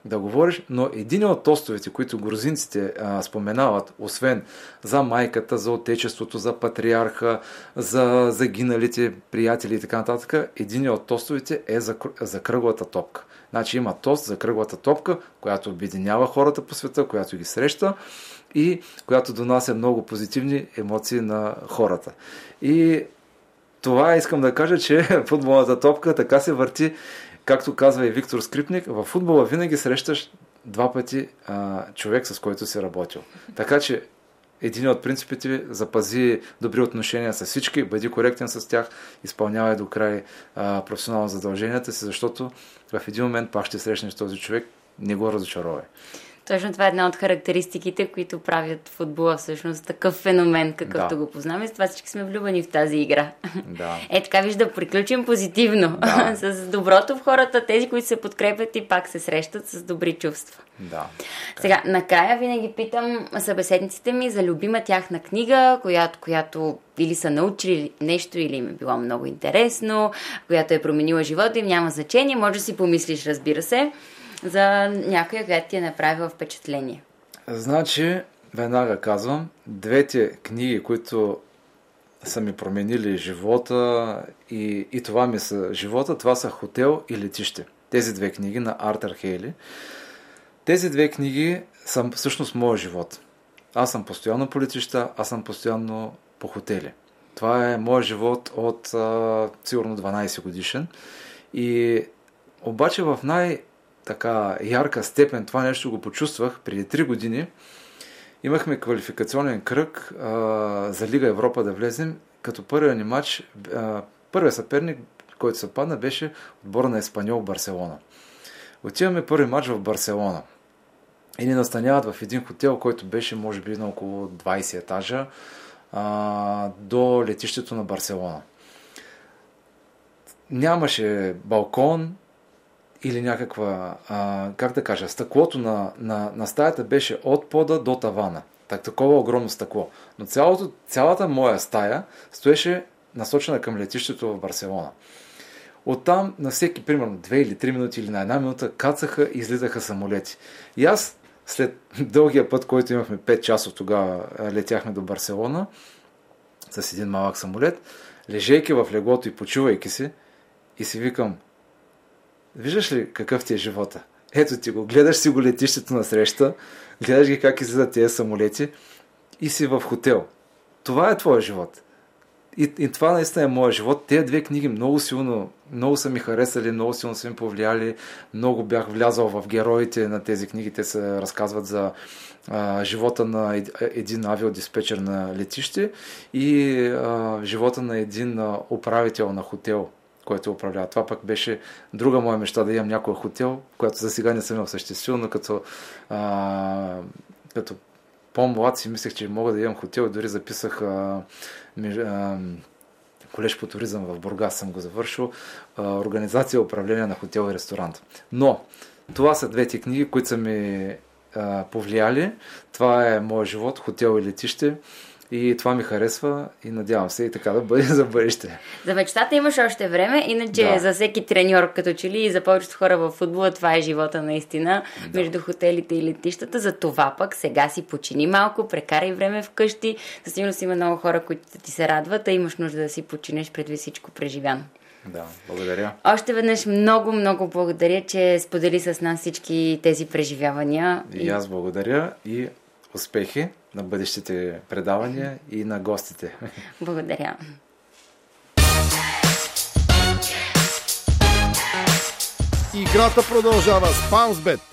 да говориш, но един от тостовете, които грузинците а, споменават, освен за майката, за отечеството, за патриарха, за загиналите приятели и така нататък, един от тостовете е за, за кръглата топка. Значи има тост за кръглата топка, която обединява хората по света, която ги среща и която донася много позитивни емоции на хората. И това искам да кажа, че футболната топка така се върти както казва и Виктор Скрипник, в футбола винаги срещаш два пъти а, човек, с който си работил. Така че един от принципите ви запази добри отношения с всички, бъди коректен с тях, изпълнявай до край а, професионално задълженията си, защото в един момент пак ще срещнеш този човек, не го разочаровай. Точно това е една от характеристиките, които правят футбола всъщност такъв феномен, какъвто да. го познаваме. С това всички сме влюбени в тази игра. Да. Е, така виж да приключим позитивно. Да. с доброто в хората, тези, които се подкрепят и пак се срещат с добри чувства. Да. Сега, накрая винаги питам събеседниците ми за любима тяхна книга, която, която или са научили нещо, или им е било много интересно, която е променила живота им, няма значение. Може да си помислиш, разбира се за някоя, която ти е направила впечатление? Значи, веднага казвам, двете книги, които са ми променили живота и, и това ми са живота, това са Хотел и Летище. Тези две книги на Артър Хейли. Тези две книги са всъщност моят живот. Аз съм постоянно по летища, аз съм постоянно по хотели. Това е моят живот от а, сигурно 12 годишен. И обаче в най- така ярка степен това нещо го почувствах преди 3 години. Имахме квалификационен кръг а, за Лига Европа да влезем, като първият ни матч, а, първият съперник, който се падна, беше отбора на Еспаньол Барселона. Отиваме първи матч в Барселона. И ни настаняват в един хотел, който беше може би на около 20 етажа а, до летището на Барселона. Нямаше балкон, или някаква, а, как да кажа, стъклото на, на, на стаята беше от пода до тавана. Так, такова огромно стъкло. Но цялото, цялата моя стая стоеше насочена към летището в Барселона. Оттам на всеки, примерно, 2 или 3 минути или на една минута кацаха и излизаха самолети. И аз, след дългия път, който имахме 5 часа тогава, летяхме до Барселона с един малък самолет, лежейки в леглото и почувайки си, и си викам, Виждаш ли какъв ти е живота? Ето ти го, гледаш си го летището на среща, гледаш ги как излизат тези самолети и си в хотел. Това е твоя живот. И, и това наистина е моят живот. Тези две книги много силно, много са ми харесали, много силно са ми повлияли. Много бях влязал в героите на тези книги. Те се разказват за а, живота на един авиодиспетчер на летище и а, живота на един а, управител на хотел който управлява. Това пък беше друга моя мечта да имам някой хотел, която за сега не съм осъществил, но като, а, като по-млад си мислех, че мога да имам хотел и дори записах а, меж, а, колеж по туризъм в Бургас съм го завършил, а, организация и управление на хотел и ресторант. Но това са двете книги, които са ми а, повлияли. Това е моят живот, хотел и летище. И това ми харесва и надявам се и така да бъде за бъдеще. За мечтата имаш още време, иначе да. за всеки треньор като че ли и за повечето хора в футбола това е живота наистина да. между хотелите и летищата. За това пък сега си почини малко, прекарай време вкъщи. Със сигурност има много хора, които ти се радват, а имаш нужда да си починеш преди всичко преживяно. Да, благодаря. Още веднъж много, много благодаря, че сподели с нас всички тези преживявания. И, и аз благодаря и успехи на бъдещите предавания и на гостите. Благодаря. Играта продължава с Паунсбет.